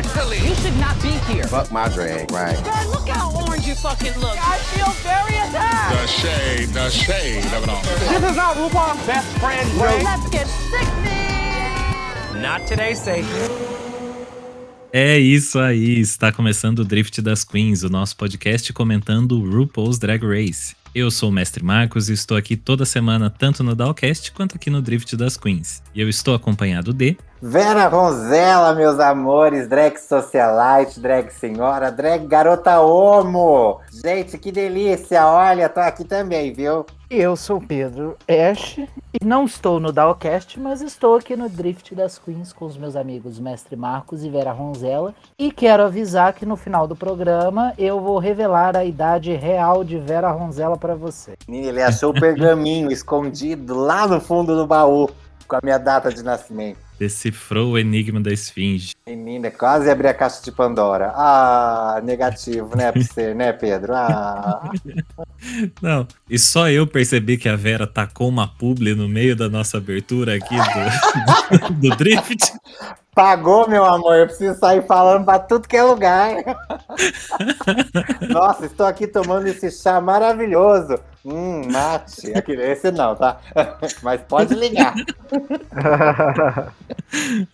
Mentally. You should not be here. Fuck my drag, right? God, look how orange you fucking look. I feel very attacked. The shade, the shade of it all. This is not RuPaul's best friend, Ray. Let's get sickening. Not today, Satan. É isso aí, está começando o Drift das Queens, o nosso podcast comentando RuPaul's Drag Race. Eu sou o Mestre Marcos e estou aqui toda semana, tanto no Dalcast quanto aqui no Drift das Queens. E eu estou acompanhado de. Vera Ronzella, meus amores, drag socialite, drag senhora, drag garota homo. Gente, que delícia, olha, tô aqui também, viu? Eu sou o Pedro Ash e não estou no Dalcast, mas estou aqui no Drift das Queens com os meus amigos Mestre Marcos e Vera Ronzella. E quero avisar que no final do programa eu vou revelar a idade real de Vera Ronzella para você. Ele achou o pergaminho escondido lá no fundo do baú com a minha data de nascimento. Decifrou o enigma da esfinge. Menina, quase abri a caixa de Pandora. Ah, negativo, né, pra você, né, Pedro? Ah. Não, e só eu percebi que a Vera tacou uma publi no meio da nossa abertura aqui do, do Drift. Pagou, meu amor, eu preciso sair falando pra tudo que é lugar. Nossa, estou aqui tomando esse chá maravilhoso. Hum, mate. Aqui, esse não, tá? Mas pode ligar.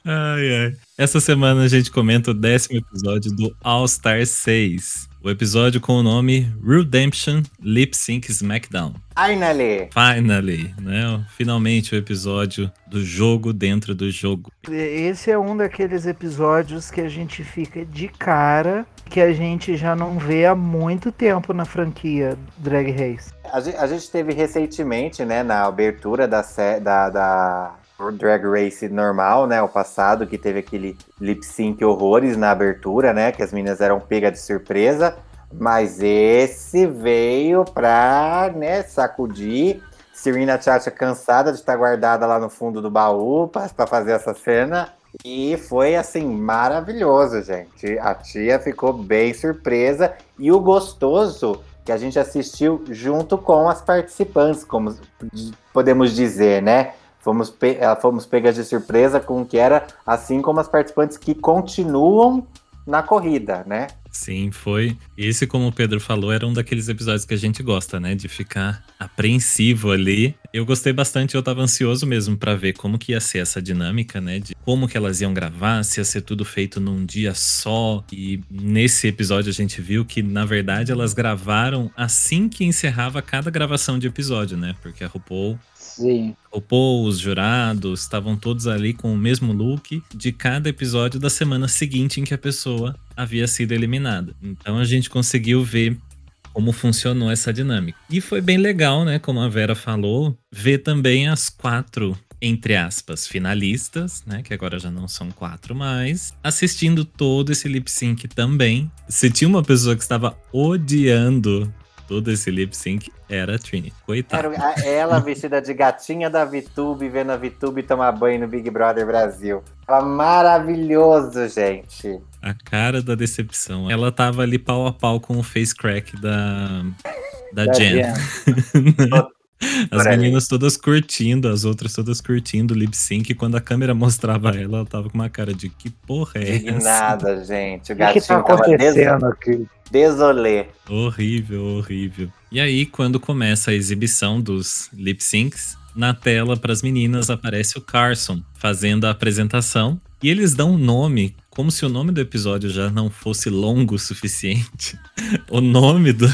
ai, ai. Essa semana a gente comenta o décimo episódio do All Star 6. O episódio com o nome Redemption Lip Sync Smackdown. Finally! Finally, né? Finalmente o episódio do jogo dentro do jogo. Esse é um daqueles episódios que a gente fica de cara que a gente já não vê há muito tempo na franquia Drag Race. A gente, a gente teve recentemente, né, na abertura da, da, da Drag Race normal, né? O passado, que teve aquele lip sync horrores na abertura, né? Que as meninas eram pegas de surpresa. Mas esse veio pra, né, sacudir. Serena Chacha cansada de estar guardada lá no fundo do baú para fazer essa cena. E foi assim, maravilhoso, gente. A tia ficou bem surpresa. E o gostoso que a gente assistiu junto com as participantes, como podemos dizer, né? Fomos, pe fomos pegas de surpresa com o que era, assim como as participantes que continuam na corrida, né? Sim, foi. Esse, como o Pedro falou, era um daqueles episódios que a gente gosta, né? De ficar apreensivo ali. Eu gostei bastante, eu tava ansioso mesmo para ver como que ia ser essa dinâmica, né? De como que elas iam gravar, se ia ser tudo feito num dia só. E nesse episódio a gente viu que, na verdade, elas gravaram assim que encerrava cada gravação de episódio, né? Porque a RuPaul Sim. O Paul, os jurados, estavam todos ali com o mesmo look de cada episódio da semana seguinte em que a pessoa havia sido eliminada. Então a gente conseguiu ver como funcionou essa dinâmica. E foi bem legal, né? Como a Vera falou, ver também as quatro entre aspas, finalistas, né? Que agora já não são quatro mais, assistindo todo esse lip sync também. Se tinha uma pessoa que estava odiando todo esse lip sync era a Trini. Coitada. Era ela vestida de gatinha da VTube, vendo a VTube tomar banho no Big Brother Brasil. Tava maravilhoso, gente. A cara da decepção. Ela tava ali pau a pau com o face crack da, da, da Jen. Jen. As meninas todas curtindo, as outras todas curtindo o lip sync. Quando a câmera mostrava ela, ela tava com uma cara de que porra é essa? Nada, gente. O gatinho que, que tá acontecendo tava aqui? Desolê. Horrível, horrível. E aí, quando começa a exibição dos lip syncs, na tela para as meninas aparece o Carson fazendo a apresentação e eles dão um nome, como se o nome do episódio já não fosse longo o suficiente. o nome do,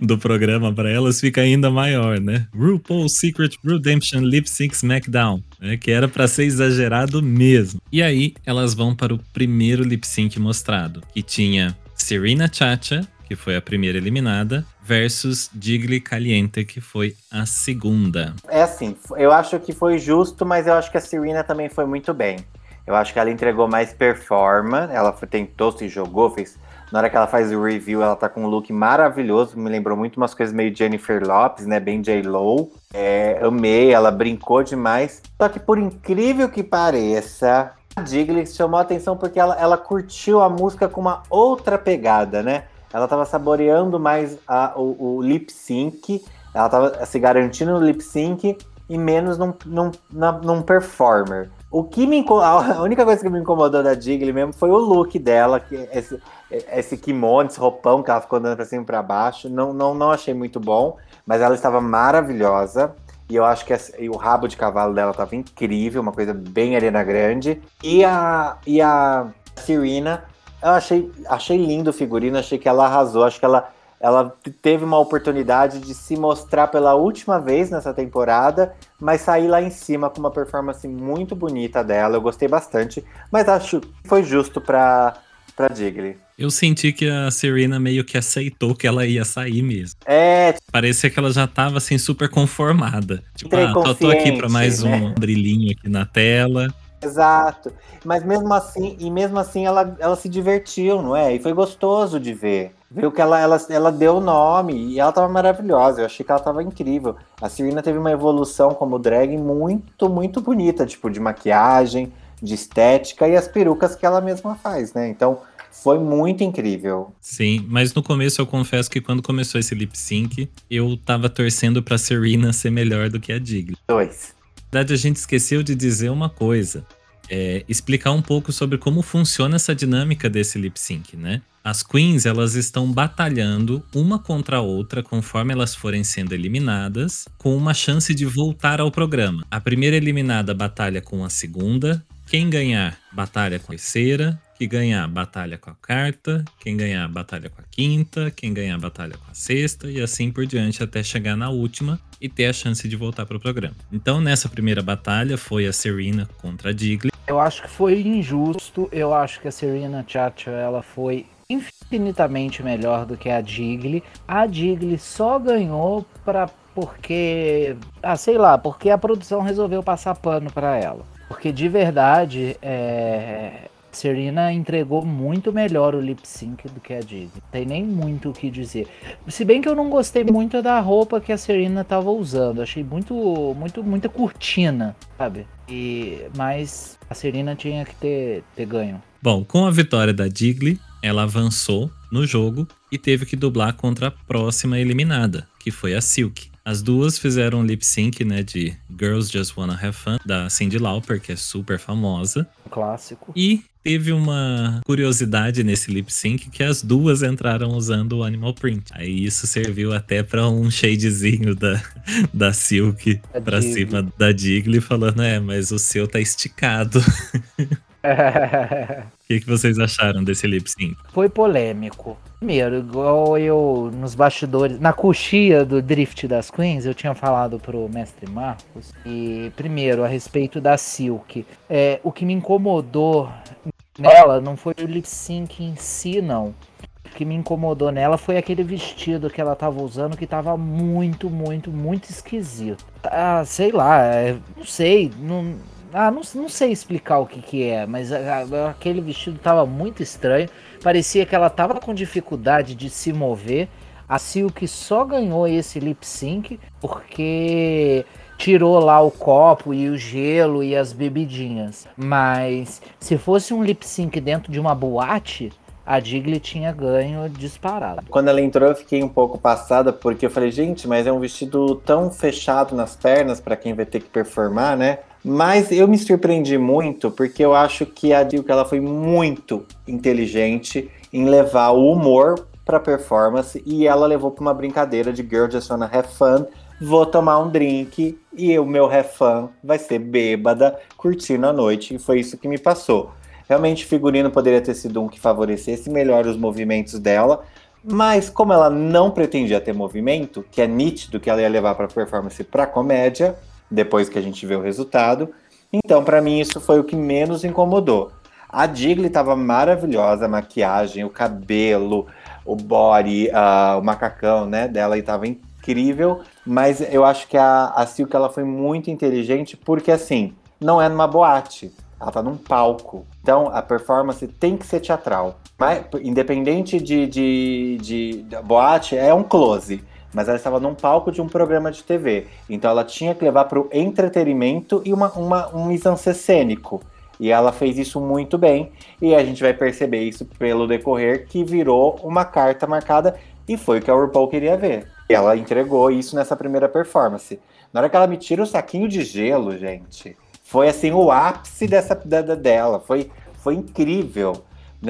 do programa para elas fica ainda maior, né? RuPaul's Secret Redemption Lip Sync SmackDown, né? que era para ser exagerado mesmo. E aí elas vão para o primeiro lip sync mostrado, que tinha Serena Chacha, que foi a primeira eliminada, versus Digli Caliente, que foi a segunda. É assim, eu acho que foi justo, mas eu acho que a Serena também foi muito bem. Eu acho que ela entregou mais performance, ela tentou, se jogou, fez. Na hora que ela faz o review, ela tá com um look maravilhoso, me lembrou muito umas coisas meio Jennifer Lopes, né? Bem J-Lo. É, amei, ela brincou demais. Só que por incrível que pareça, a Digley chamou a atenção porque ela, ela curtiu a música com uma outra pegada, né? Ela tava saboreando mais a, o, o lip sync, ela tava se garantindo no lip sync e menos num, num, na, num performer. O que me a única coisa que me incomodou da Jiggly mesmo foi o look dela, que esse, esse kimono, esse roupão que ela ficou andando pra cima e pra baixo. Não, não, não achei muito bom, mas ela estava maravilhosa. E eu acho que o rabo de cavalo dela estava incrível, uma coisa bem arena grande. E a, e a Serena, eu achei, achei lindo o figurino, achei que ela arrasou, acho que ela ela teve uma oportunidade de se mostrar pela última vez nessa temporada, mas sair lá em cima com uma performance muito bonita dela. Eu gostei bastante, mas acho que foi justo para Digley. Eu senti que a Serena meio que aceitou que ela ia sair mesmo. É. Parecia que ela já tava assim super conformada. Tipo, ah, tô, tô aqui para mais né? um brilhinho aqui na tela. Exato. Mas mesmo assim, e mesmo assim ela, ela se divertiu, não é? E foi gostoso de ver. Viu que ela, ela, ela deu o nome e ela tava maravilhosa. Eu achei que ela tava incrível. A Serena teve uma evolução como drag muito, muito bonita, tipo, de maquiagem, de estética e as perucas que ela mesma faz, né? Então, foi muito incrível. Sim, mas no começo eu confesso que quando começou esse lip sync, eu tava torcendo pra Serena ser melhor do que a Digley. Dois. Na verdade, a gente esqueceu de dizer uma coisa. É, explicar um pouco sobre como funciona essa dinâmica desse lip sync, né? As queens, elas estão batalhando uma contra a outra conforme elas forem sendo eliminadas, com uma chance de voltar ao programa. A primeira eliminada batalha com a segunda, quem ganhar batalha com a terceira, que ganhar batalha com a quarta, quem ganhar batalha com a quinta, quem ganhar batalha com a sexta e assim por diante até chegar na última e ter a chance de voltar para o programa. Então nessa primeira batalha foi a Serena contra a Digley. Eu acho que foi injusto. Eu acho que a Serena Chacha ela foi infinitamente melhor do que a Digley. A Digley só ganhou para porque, ah, sei lá, porque a produção resolveu passar pano para ela. Porque de verdade, é, Serena entregou muito melhor o lip sync do que a Digley. Tem nem muito o que dizer. Se bem que eu não gostei muito da roupa que a Serena tava usando. Achei muito, muito, muita cortina, sabe? E, mas a Serena tinha que ter, ter ganho. Bom, com a vitória da Digley, ela avançou no jogo e teve que dublar contra a próxima eliminada, que foi a Silk. As duas fizeram um lip sync, né, de Girls Just Wanna Have Fun, da Cyndi Lauper, que é super famosa. clássico. E teve uma curiosidade nesse lip sync que as duas entraram usando o Animal Print. Aí isso serviu até para um shadezinho da, da Silk a pra Digley. cima da Digley, falando, é, mas o seu tá esticado. Que, que vocês acharam desse lip sync? Foi polêmico. Primeiro, igual eu nos bastidores, na coxia do Drift das Queens, eu tinha falado pro mestre Marcos. E primeiro, a respeito da Silk. É, o que me incomodou nela não foi o lip sync em si, não. O que me incomodou nela foi aquele vestido que ela tava usando que tava muito, muito, muito esquisito. Ah, sei lá, é, não sei, não ah, não, não sei explicar o que, que é, mas a, a, aquele vestido tava muito estranho. Parecia que ela tava com dificuldade de se mover. A Silk só ganhou esse lip sync porque tirou lá o copo e o gelo e as bebidinhas. Mas se fosse um lip sync dentro de uma boate, a Digley tinha ganho disparado. Quando ela entrou, eu fiquei um pouco passada, porque eu falei, gente, mas é um vestido tão fechado nas pernas para quem vai ter que performar, né? Mas eu me surpreendi muito, porque eu acho que a Dilka ela foi muito inteligente em levar o humor para performance e ela levou para uma brincadeira de Girl Just Wanna Have Fun. Vou tomar um drink e o meu fun vai ser bêbada, curtindo a noite. E foi isso que me passou. Realmente, figurino poderia ter sido um que favorecesse melhor os movimentos dela, mas como ela não pretendia ter movimento, que é nítido que ela ia levar para performance para comédia, depois que a gente vê o resultado. Então, para mim, isso foi o que menos incomodou. A Digley estava maravilhosa, a maquiagem, o cabelo, o body, uh, o macacão, né, dela estava incrível, mas eu acho que a, a Silk ela foi muito inteligente porque assim, não é numa boate, ela tá num palco. Então a performance tem que ser teatral. Mas, independente de, de, de, de boate, é um close mas ela estava num palco de um programa de TV. Então ela tinha que levar para o entretenimento e uma, uma, um mise cênico. E ela fez isso muito bem. E a gente vai perceber isso pelo decorrer que virou uma carta marcada e foi o que a RuPaul queria ver. E ela entregou isso nessa primeira performance. Na hora que ela me tira o saquinho de gelo, gente, foi assim o ápice dessa da, da- dela. Foi, foi incrível.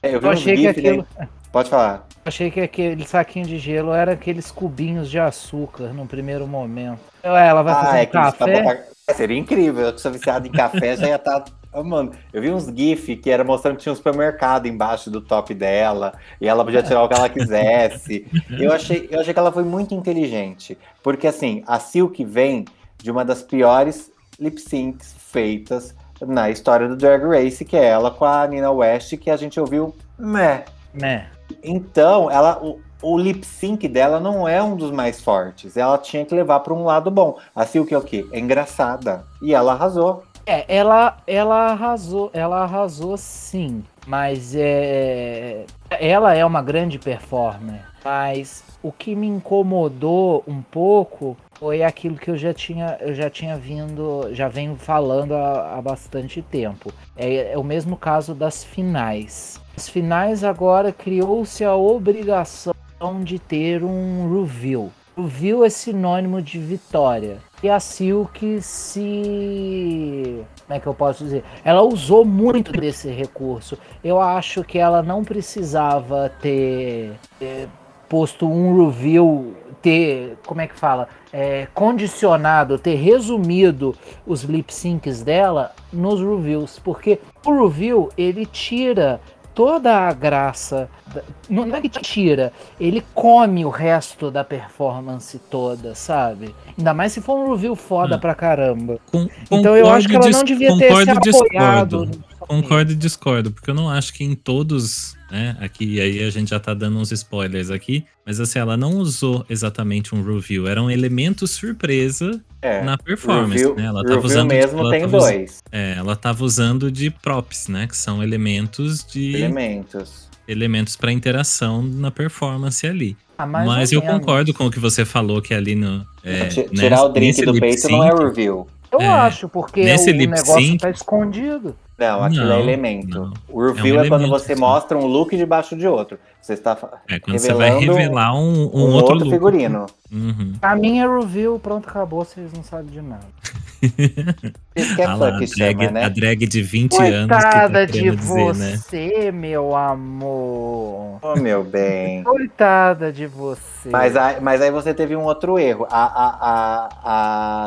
Eu vi Eu uns achei que gif, né? Pode falar. Achei que aquele saquinho de gelo era aqueles cubinhos de açúcar no primeiro momento. Ué, Ela vai fazer um é eles café. pra- Seria incrível. Eu que sou viciado em café, já ia estar amando. Eu vi uns GIF que era mostrando que tinha um supermercado embaixo do top dela e ela podia tirar o que ela quisesse. Eu achei, eu achei que ela foi muito inteligente. Porque assim, a Silk vem de uma das piores lip syncs feitas na história do Drag Race, que é ela com a Nina West, que a gente ouviu meh. Né? Então, ela, o, o lip sync dela não é um dos mais fortes. Ela tinha que levar para um lado bom. A Silk é o quê? É engraçada. E ela arrasou. É, ela, ela arrasou, ela arrasou sim, mas é, ela é uma grande performer. Mas o que me incomodou um pouco foi aquilo que eu já tinha, eu já tinha vindo, já venho falando há, há bastante tempo. É, é o mesmo caso das finais. As finais agora criou-se a obrigação de ter um review. Review é sinônimo de vitória. E a Silk se. Como é que eu posso dizer? Ela usou muito desse recurso. Eu acho que ela não precisava ter, ter posto um review, ter. Como é que fala? É, condicionado, ter resumido os lip syncs dela nos reviews. Porque o review ele tira toda a graça. Não é que tira, ele come o resto da performance toda, sabe? Ainda mais se for um review foda Hum. pra caramba. Com- Então eu acho que ela não devia ter se apoiado. discordo. Concordo e discordo, porque eu não acho que em todos, né, aqui aí a gente já tá dando uns spoilers aqui, mas assim, ela não usou exatamente um review, era um elemento surpresa É. na performance, Review, né? Ela tava usando mesmo ela tem tava dois É, ela tava usando de props, né, que são elementos de elementos. elementos para interação na performance ali. Ah, mas eu concordo com o que você falou que ali no é, nesse- Tirar o drink do peito não é review. Eu É, acho, porque nesse o lip negócio tá escondido. Não, aquilo Não, é elemento. não. O review é, um quando elemento, você sim. mostra um look debaixo de outro. Você está É, quando você vai revelando revelar um, um um, outro, outro, look. figurino. Uhum. Pra mim é review, pronto, acabou, vocês não sabem de nada. Isso que é Ah lá, a, que chama, drag, né? a drag de 20 anos que tá Coitada de querendo dizer, né? você, meu amor. Oh, meu bem. Coitada de você. Mas, aí- mas aí você teve um outro erro. A, a, a,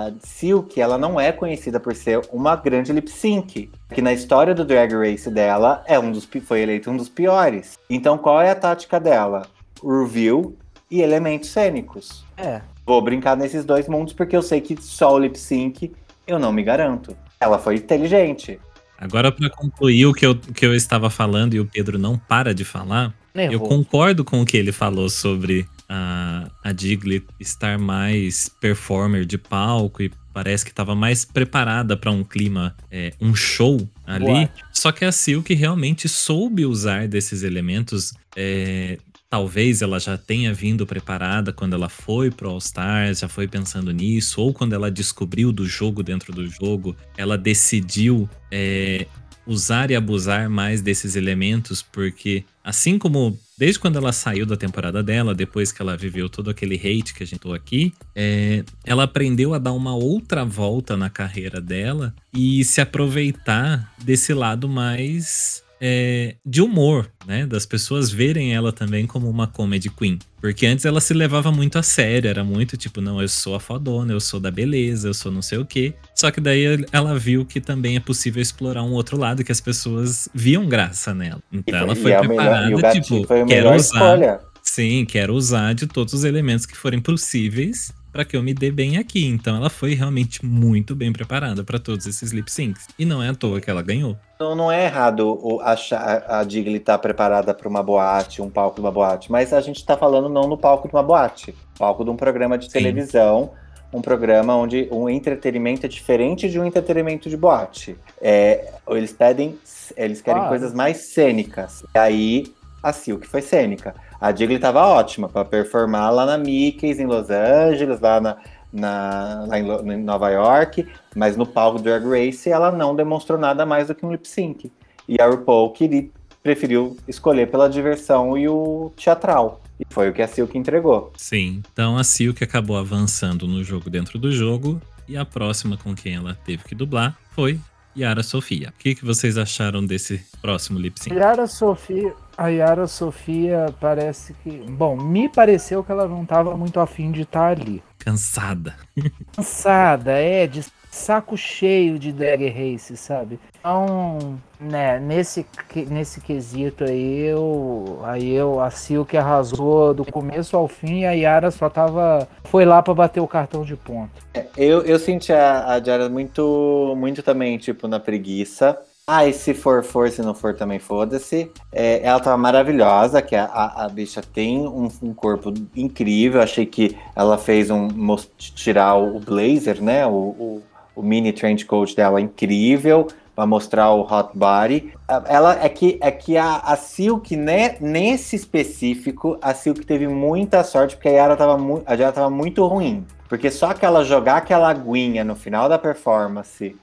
a Silk, ela não é conhecida por ser uma grande lip sync. Que na história do Drag Race dela, é um dos, foi eleito um dos piores. Então qual é a tática dela? Review e elementos cênicos. É. Vou brincar nesses dois mundos porque eu sei que só o lip sync eu não me garanto. Ela foi inteligente. Agora, pra concluir o que eu, o que eu estava falando e o Pedro não para de falar, eu Nervoso. concordo com o que ele falou sobre a, a Diglett estar mais performer de palco e parece que estava mais preparada para um clima, é, um show ali. Boate. Só que a Silk realmente soube usar desses elementos. é, talvez ela já tenha vindo preparada quando ela foi pro All Stars, já foi pensando nisso, ou quando ela descobriu do jogo dentro do jogo, ela decidiu é, usar e abusar mais desses elementos, porque assim como desde quando ela saiu da temporada dela, depois que ela viveu todo aquele hate que a gente tô aqui, é, ela aprendeu a dar uma outra volta na carreira dela e se aproveitar desse lado mais é, de humor, né? Das pessoas verem ela também como uma comedy queen. Porque antes ela se levava muito a sério, era muito tipo, não, eu sou a fodona, eu sou da beleza, eu sou não sei o quê. Só que daí ela viu que também é possível explorar um outro lado que as pessoas viam graça nela. Então ela foi preparada, melhor, tipo, quero usar. escolha. Sim, quero usar de todos os elementos que forem possíveis para que eu me dê bem aqui. Então ela foi realmente muito bem preparada para todos esses lip syncs. E não é à toa que ela ganhou. Não, não é errado o- achar a Digley estar preparada para uma boate, um palco de uma boate, mas a gente está falando não no palco de uma boate, palco de um programa de Sim. televisão, um programa onde um entretenimento é diferente de um entretenimento de boate. É, eles pedem, eles querem Claro. coisas mais cênicas. E aí a Silk foi cênica. A Digley estava ótima para performar lá na Mickey's em Los Angeles, lá na, na- lá em, em Nova York, mas no palco Drag Race ela não demonstrou nada mais do que um lip sync. E a RuPaul queria, preferiu escolher pela diversão e o teatral. E foi o que a Silk entregou. Sim. Então a Silk acabou avançando no jogo dentro do jogo E a próxima com quem ela teve que dublar foi Yara Sofia. O que, que vocês acharam desse próximo lip sync? Yara Sofia, a Yara Sofia parece que. Bom, me pareceu que ela não estava muito afim de estar ali. Cansada. Cansada, é, saco cheio de drag race, sabe? Então, né, nesse, nesse quesito aí, eu, aí eu, a Silk arrasou do começo ao fim e a Yara só tava, foi lá para bater o cartão de ponto. É, eu, eu senti a, a Yara muito, muito também, tipo, na preguiça. Ah, e se for, for, se não for, também foda-se. É, ela tava maravilhosa, que a, a, a bicha tem um, um, corpo incrível. Achei que ela fez um. tirar o blazer, né? O, o, o mini trench coat dela incrível para mostrar o hot body. Ela é que é que a, a Silk, né, nesse específico, a Silk teve muita sorte porque a Yara tava, mu a Yara tava muito ruim. Porque só aquela jogar aquela aguinha no final da performance,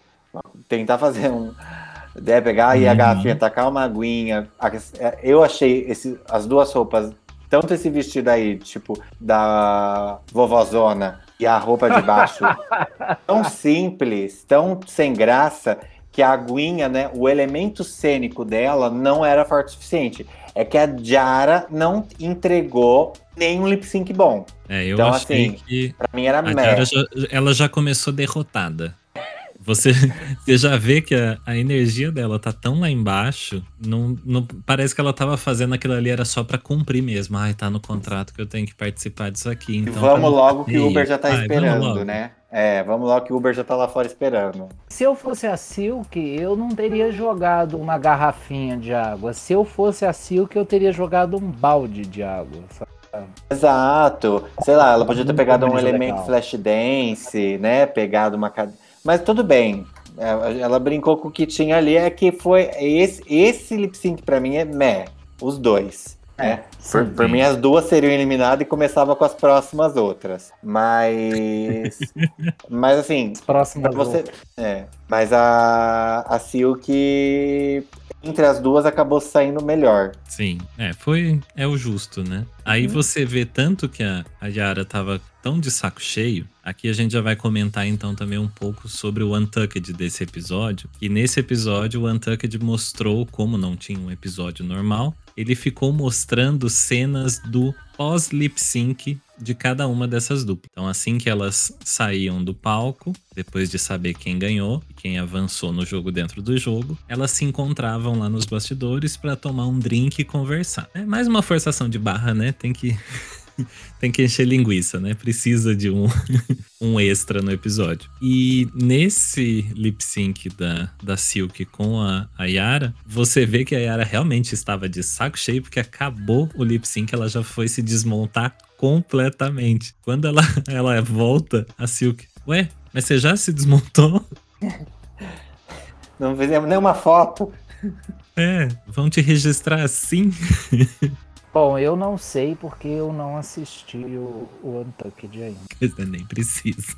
tentar fazer um é, pegar aí a uhum. garrafinha, tacar uma aguinha. Eu achei esse, as duas roupas, tanto esse vestido aí, tipo, da vovozona, e a roupa de baixo, tão simples, tão sem graça, que a aguinha, né, o elemento cênico dela não era forte o suficiente. É que a Jara não entregou nenhum lip sync bom. É, eu então, achei assim, que pra mim era a já, ela já começou derrotada. Você, você já vê que a, a, energia dela tá tão lá embaixo, não, não, parece que ela tava fazendo aquilo ali era só para cumprir mesmo. Ai, tá no contrato que eu tenho que participar disso aqui. Então vamos tá logo que o Uber já tá Ai, esperando, né? É, vamos logo que o Uber já tá lá fora esperando. Se eu fosse a Silk, eu não teria jogado uma garrafinha de água. Se eu fosse a Silk, eu teria jogado um balde de água. Sabe? Exato. Sei lá, ela podia ter pegado um elemento legal. flash dance, né? Pegado uma cadeira mas tudo bem. É, ela brincou com o que tinha ali, é que foi. Esse, esse lip sync pra mim é meh. Os dois. É, né? por, por mim, as duas seriam eliminadas e começava com as próximas outras. Mas. mas assim. As próximas você, é, Mas a, a Silk entre as duas acabou saindo melhor. Sim, é, foi é o justo, né? Aí uhum. você vê tanto que a, a Yara tava tão de saco cheio. Aqui a gente já vai comentar então também um pouco sobre o Untucked desse episódio. E nesse episódio o Untucked mostrou como não tinha um episódio normal, ele ficou mostrando cenas do pós lip sync de cada uma dessas duplas. Então, assim que elas saíam do palco, depois de saber quem ganhou e quem avançou no jogo dentro do jogo, elas se encontravam lá nos bastidores para tomar um drink e conversar. É mais uma forçação de barra, né? Tem que tem que encher linguiça, né? Precisa de um, um extra no episódio. E nesse lip sync da, da Silk com a, a Yara, você vê que a Yara realmente estava de saco cheio, porque acabou o lip sync, ela já foi se desmontar completamente. Quando ela, ela volta, a Silk, ué, mas você já se desmontou? Não fizemos nenhuma foto. É, vão te registrar assim? Bom, eu não sei porque eu não assisti o, o Untucked ainda. Você nem precisa.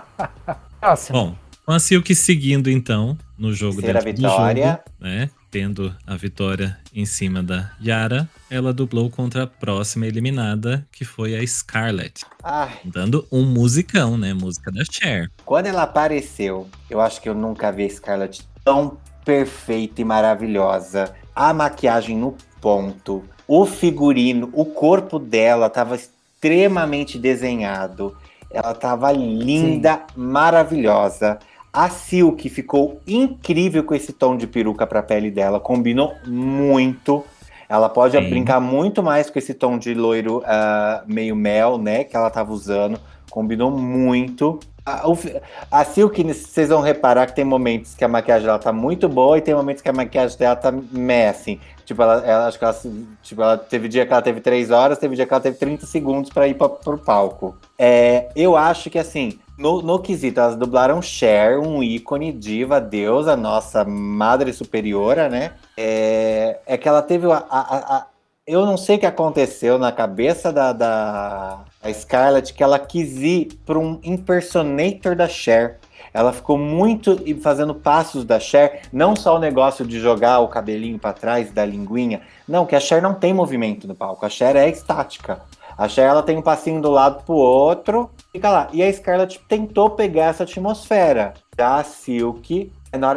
Bom, com a Silk seguindo então no jogo Terceira dentro vitória. do jogo, né? Tendo a vitória em cima da Yara, ela dublou contra a próxima eliminada, que foi a Scarlett. Ai. Dando um musicão, né? Música da Cher. Quando ela apareceu, eu acho que eu nunca vi a Scarlett tão perfeita e maravilhosa. A maquiagem no ponto, o figurino, o corpo dela estava extremamente desenhado. Ela estava linda, Sim. maravilhosa. A Silk ficou incrível com esse tom de peruca para a pele dela, combinou muito. Ela pode Sim. brincar muito mais com esse tom de loiro uh, meio mel, né, que ela estava usando. Combinou muito. A, a Silk, vocês vão reparar que tem momentos que a maquiagem dela tá muito boa e tem momentos que a maquiagem dela tá meh, assim. Tipo, ela, ela, acho que ela, tipo, ela teve dia que ela teve 3 horas, teve dia que ela teve 30 segundos para ir pra, pro palco. É, eu acho que, assim, no, no quesito, elas dublaram Cher, um ícone, diva, deusa, nossa madre superiora, né? É, é que ela teve a, a, a eu não sei o que aconteceu na cabeça da, da Scarlett que ela quis ir para um impersonator da Cher. Ela ficou muito fazendo passos da Cher, não só o negócio de jogar o cabelinho para trás da linguinha, não, que a Cher não tem movimento no palco, a Cher é estática. A Cher ela tem um passinho do lado pro outro fica lá. E a Scarlett tentou pegar essa atmosfera. Já a Silk,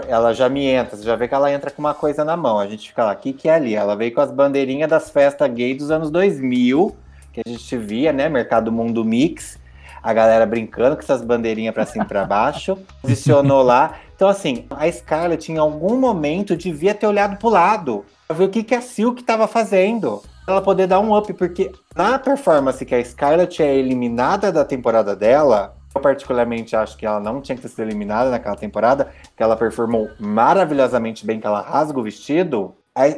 ela já me entra, você já vê que ela entra com uma coisa na mão. A gente fica lá, o que, que é ali? Ela veio com as bandeirinhas das festas gay dos anos 2000, que a gente via, né? Mercado Mundo Mix. A galera brincando com essas bandeirinhas para cima e pra baixo. Posicionou lá. Então, assim, a Scarlett em algum momento devia ter olhado pro lado. Pra ver o que, que a Silk tava fazendo ela poder dar um up, porque na performance que a Scarlett é eliminada da temporada dela, eu particularmente acho que ela não tinha que ser eliminada naquela temporada, que ela performou maravilhosamente bem, que ela rasga o vestido.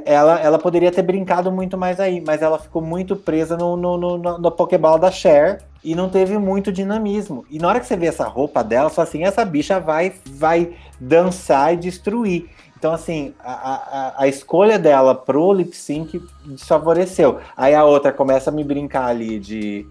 Ela, ela poderia ter brincado muito mais aí, mas ela ficou muito presa no, no, no, no Pokéball da Cher e não teve muito dinamismo. E na hora que você vê essa roupa dela, só assim, essa bicha vai, vai dançar e destruir. Então, assim, a, a, a escolha dela pro lip sync desfavoreceu. Aí a outra começa a me brincar ali de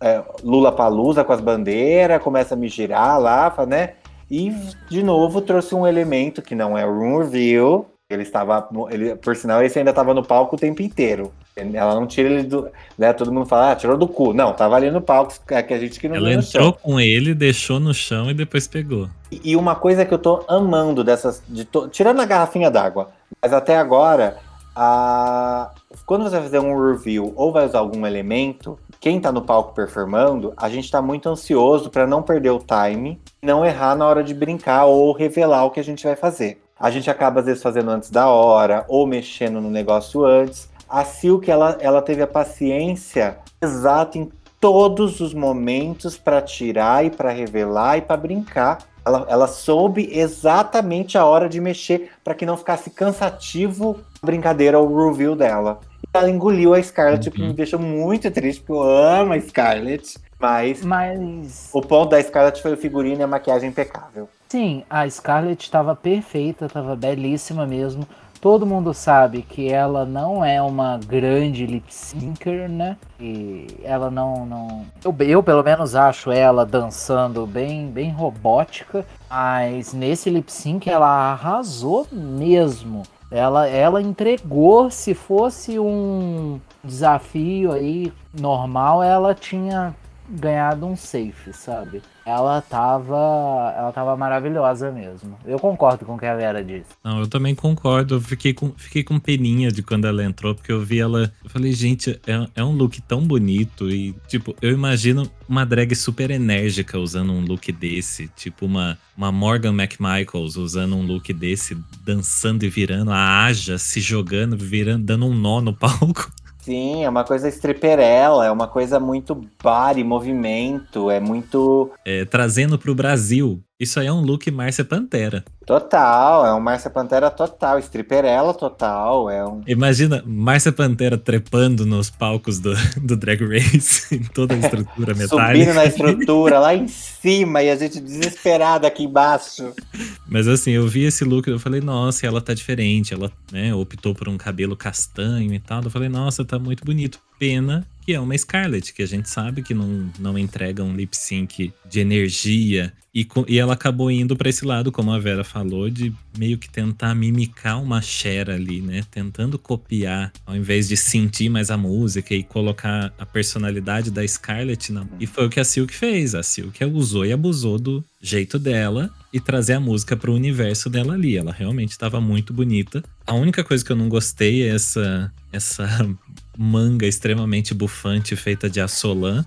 é, Lula Palusa com as bandeiras, começa a me girar lá, né? E de novo trouxe um elemento que não é room review. Ele estava, ele, por sinal, esse ainda estava no palco o tempo inteiro. Ela não tira ele do. Né, todo mundo fala, ah, tirou do cu. Não, tava ali no palco, é que a gente que não Ela entrou com ele, deixou no chão e depois pegou. E, e uma coisa que eu tô amando dessas. De to... Tirando a garrafinha d'água, mas até agora, a... quando você vai fazer um review ou vai usar algum elemento, quem tá no palco performando, a gente tá muito ansioso para não perder o time, não errar na hora de brincar ou revelar o que a gente vai fazer. A gente acaba às vezes fazendo antes da hora ou mexendo no negócio antes a Silk ela, ela teve a paciência exata em todos os momentos para tirar e para revelar e para brincar. Ela, ela soube exatamente a hora de mexer para que não ficasse cansativo a brincadeira ou reveal dela. E ela engoliu a Scarlett, uhum. o que me uhum. deixou muito triste, porque eu amo a Scarlett. Mas, mas o ponto da Scarlett foi o figurino e a maquiagem impecável. Sim, a Scarlett estava perfeita, estava belíssima mesmo. Todo mundo sabe que ela não é uma grande lip syncer, né? E ela não. não... Eu, eu, pelo menos, acho ela dançando bem, bem robótica. Mas nesse lip sync ela arrasou mesmo. Ela, ela entregou. Se fosse um desafio aí normal, ela tinha ganhado um safe, sabe? ela tava, ela tava maravilhosa mesmo. Eu concordo com o que a Vera disse. Não, eu também concordo. Eu fiquei com, fiquei com peninha de quando ela entrou, porque eu vi ela. Eu falei, gente, é, é um look tão bonito. E, tipo, eu imagino uma drag super enérgica usando um look desse. Tipo, uma, uma Morgan McMichaels usando um look desse, dançando e virando, a Aja se jogando, virando, dando um nó no palco. Sim, é uma coisa stripperella, é uma coisa muito body, movimento, é muito. É, trazendo para o Brasil isso aí é um look Márcia Pantera. Total, é um Márcia Pantera total, stripperella total. É um... Imagina Márcia Pantera trepando nos palcos do, do Drag Race, em toda a estrutura metálica. Subindo na estrutura, lá em cima, e a gente desesperada aqui embaixo. Mas assim, eu vi esse look, eu falei, nossa, ela tá diferente. Ela né, optou por um cabelo castanho e tal. Eu falei, nossa, tá muito bonito. Pena que é uma Scarlett, que a gente sabe que não, não entrega um lip sync de energia. E, e ela acabou indo para esse lado, como a Vera falou, de meio que tentar mimicar uma Cher ali, né? Tentando copiar, ao invés de sentir mais a música e colocar a personalidade da Scarlett na. E foi o que a Silk fez. A Silk usou e abusou do jeito dela e trazer a música para o universo dela ali. Ela realmente estava muito bonita. A única coisa que eu não gostei é essa essa manga extremamente bufante feita de assolan.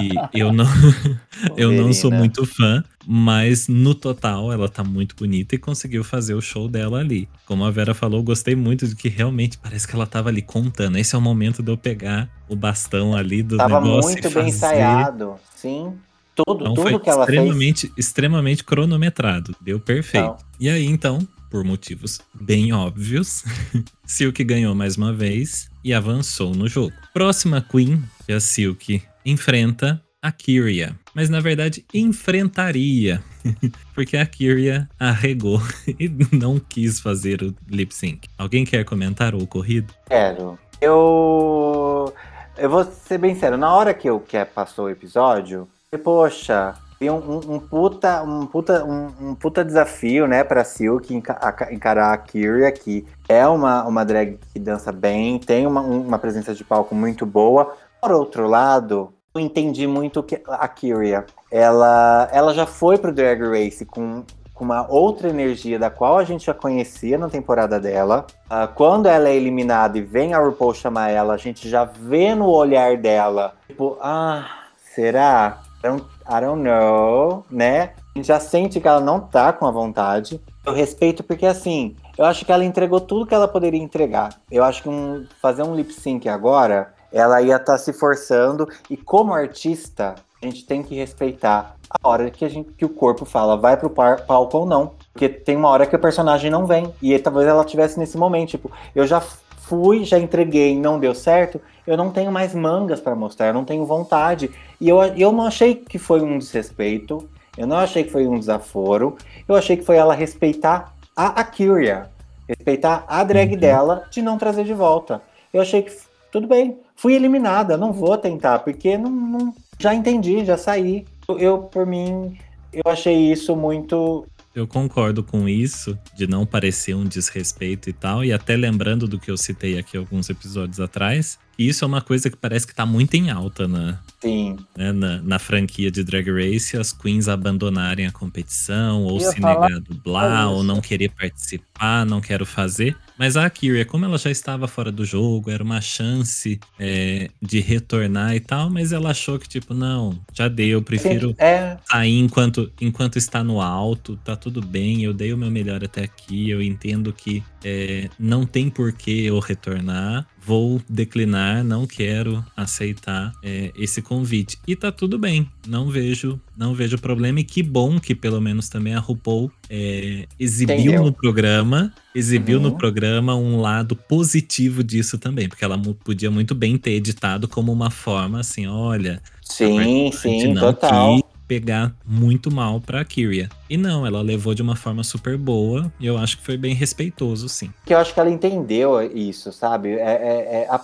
E eu não, eu não sou muito fã, mas no total ela tá muito bonita e conseguiu fazer o show dela ali. Como a Vera falou, gostei muito de que realmente parece que ela tava ali contando. Esse é o momento de eu pegar o bastão ali do tava negócio. Tava muito bem ensaiado, sim. Tudo, então tudo que ela extremamente, fez. Extremamente cronometrado. Deu perfeito. Então. E aí, então, por motivos bem óbvios, Silk ganhou mais uma vez e avançou no jogo. Próxima Queen que a Silk enfrenta a Kyria. Mas na verdade enfrentaria, porque a Kyria arregou e não quis fazer o lip sync. Alguém quer comentar o ocorrido? Quero. Eu eu vou ser bem sério, na hora que eu que passou o episódio, poxa, tem um, um, puta, um, puta, um, um, puta desafio, né, pra Silk encarar a Kyria, que é uma, uma drag que dança bem, tem uma, uma presença de palco muito boa. Por outro lado, eu entendi muito que a Kyria. Ela, ela já foi pro Drag Race com, com uma outra energia da qual a gente já conhecia na temporada dela. Uh, quando ela é eliminada e vem a RuPaul chamar ela, a gente já vê no olhar dela, tipo, ah, será? Don't, I don't know, né? A gente já sente que ela não tá com a vontade. Eu respeito porque, assim, eu acho que ela entregou tudo que ela poderia entregar. Eu acho que um, fazer um lip sync agora ela ia estar tá se forçando e como artista a gente tem que respeitar a hora que a gente que o corpo fala vai pro palco ou não, porque tem uma hora que o personagem não vem e talvez ela tivesse nesse momento, tipo, eu já fui, já entreguei, não deu certo, eu não tenho mais mangas para mostrar, eu não tenho vontade. E eu, eu não achei que foi um desrespeito, eu não achei que foi um desaforo, eu achei que foi ela respeitar a Kyria, respeitar a drag uhum. dela de não trazer de volta. Eu achei que tudo bem, fui eliminada, não vou tentar, porque não, não já entendi, já saí. Eu, por mim, eu achei isso muito. Eu concordo com isso, de não parecer um desrespeito e tal, e até lembrando do que eu citei aqui alguns episódios atrás, isso é uma coisa que parece que tá muito em alta na, Sim. Né, na, na, franquia de Drag Race, as queens abandonarem a competição, ou se negar a dublar, ou não querer participar, não quero fazer. Mas a Kyria, como ela já estava fora do jogo, era uma chance é, de retornar e tal, mas ela achou que, tipo, não, já dei, eu prefiro é... sair enquanto, enquanto está no alto, tá tudo bem, eu dei o meu melhor até aqui, eu entendo que é, não tem por que eu retornar vou declinar, não quero aceitar é, esse convite. E tá tudo bem, não vejo, não vejo problema. E que bom que pelo menos também a RuPaul é, exibiu Entendeu? no programa, exibiu uhum. no programa um lado positivo disso também, porque ela podia muito bem ter editado como uma forma assim, olha, sim, sim, total. Pegar muito mal pra Kyria. E não, ela levou de uma forma super boa e eu acho que foi bem respeitoso, sim. Que eu acho que ela entendeu isso, sabe? É, é, é a,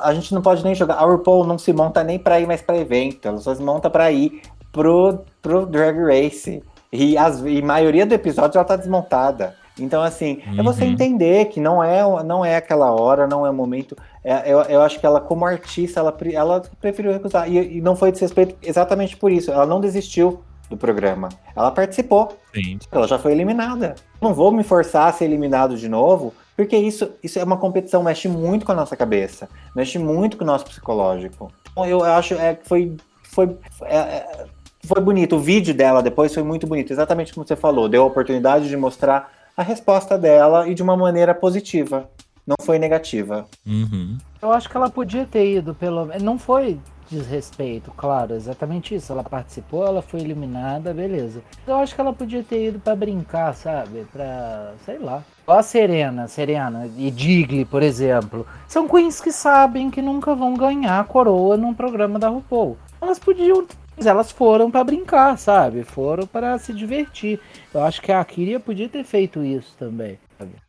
a, gente não pode nem jogar. A RuPaul não se monta nem pra ir mais pra evento, ela só se monta pra ir pro, pro Drag Race. E, a e maioria do episódio ela tá desmontada. Então, assim, uhum. é você uhum. entender que não é, não é aquela hora, não é o momento. É, eu, eu acho que ela, como artista, ela, ela preferiu recusar. E, e não foi desrespeito exatamente por isso. Ela não desistiu do programa. Ela participou. Sim. Ela já foi eliminada. Não vou me forçar a ser eliminado de novo, porque isso, isso é uma competição, mexe muito com a nossa cabeça, mexe muito com o nosso psicológico. Então, eu acho é, que foi, foi, é, é, foi bonito. O vídeo dela depois foi muito bonito, exatamente como você falou. Deu a oportunidade de mostrar a resposta dela e de uma maneira positiva. Não foi negativa. Uhum. Eu acho que ela podia ter ido pelo. Não foi desrespeito, claro, exatamente isso. Ela participou, ela foi eliminada, beleza. Eu acho que ela podia ter ido para brincar, sabe? Pra. sei lá. Ó a Serena, Serena e Digli, por exemplo. São queens que sabem que nunca vão ganhar a coroa num programa da RuPaul. Elas podiam mas elas foram para brincar, sabe? Foram para se divertir. Eu acho que a Kyria podia ter feito isso também.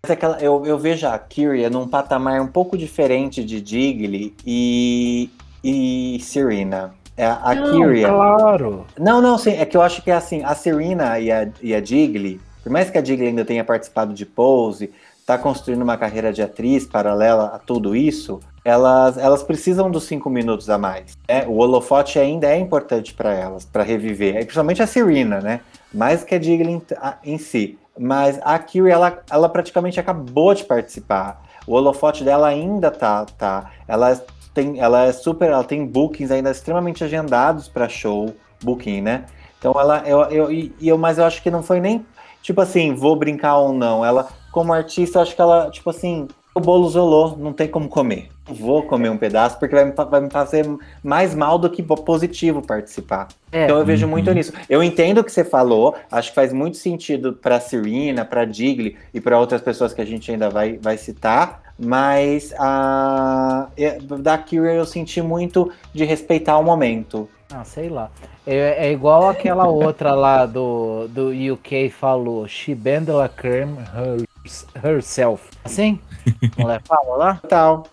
Mas aquela, eu, eu vejo a Kyria num patamar um pouco diferente de Digley e, e Serena. É, a não, Kyria. Claro. Não, não, sim. É que eu acho que é assim, a Serena e a, e a Digley, por mais que a Digley ainda tenha participado de Pose, tá construindo uma carreira de atriz paralela a tudo isso, elas, elas precisam dos cinco minutos a mais. Né? O holofote ainda é importante para elas, para reviver. principalmente a Serena, né? Mais que a Digley em, si. Mas a Kiri, ela, ela praticamente acabou de participar. O holofote dela ainda tá, tá. Ela tem, ela é super, ela tem bookings ainda extremamente agendados para show, booking, né? Então ela, eu, eu, eu, mas eu acho que não foi nem tipo assim, vou brincar ou não. Ela, como artista, eu acho que ela, tipo assim, o bolo zolou, não tem como comer. Vou comer um pedaço porque vai, vai me fazer mais mal do que positivo participar. É. Então eu vejo muito uhum. nisso. Eu entendo o que você falou, acho que faz muito sentido para Serena, para Digli e para outras pessoas que a gente ainda vai, vai citar, mas a da Kyria eu senti muito de respeitar o momento. Ah, sei lá. É, é igual aquela outra lá do, do UK falou, She bend la creme her, herself. Assim? Mulher fala lá? Tal.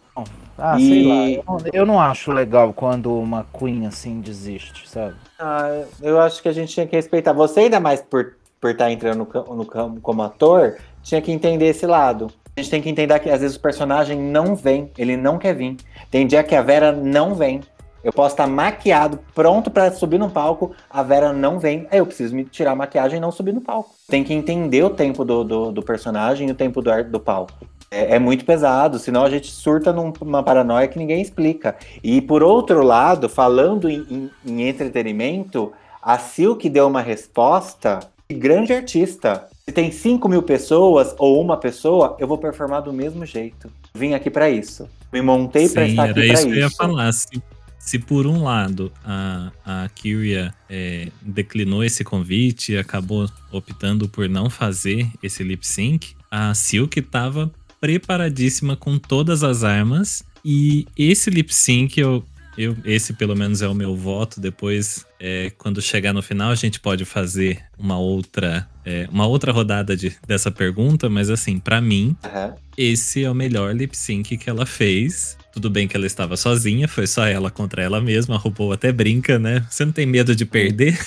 Ah, e... sei lá. Eu não, eu não, acho legal quando uma Queen assim desiste, sabe? Ah, eu acho que a gente tinha que respeitar. Você, ainda mais por por estar tá entrando no, no campo como ator, tinha que entender esse lado. A gente tem que entender que às vezes o personagem não vem, ele não quer vir. Tem dia que a Vera não vem. Eu posso estar maquiado, pronto pra subir no palco, a Vera não vem, aí eu preciso me tirar a maquiagem e não subir no palco. Tem que entender o tempo do, do, do personagem e o tempo do, do palco. É, é muito pesado, senão a gente surta num- numa paranoia que ninguém explica. E por outro lado, falando em, em- em entretenimento, a Silk deu uma resposta de grande artista. Se tem 5 mil pessoas ou uma pessoa, eu vou performar do mesmo jeito. Vim aqui pra isso. Me montei pra Sim, estar era aqui pra isso que eu ia isso. falar. Se, se por um lado a, a Kyria é, declinou esse convite e acabou optando por não fazer esse lip sync, a Silk estava preparadíssima com todas as armas. E esse lip sync, eu, eu, esse pelo menos é o meu voto. Depois, é, quando chegar no final, a gente pode fazer uma outra, é, uma outra rodada de, dessa pergunta. Mas assim, pra mim, Aham. esse é o melhor lip sync que ela fez. Tudo bem que ela estava sozinha, foi só ela contra ela mesma. A RuPaul até brinca, né? Você não tem medo de perder?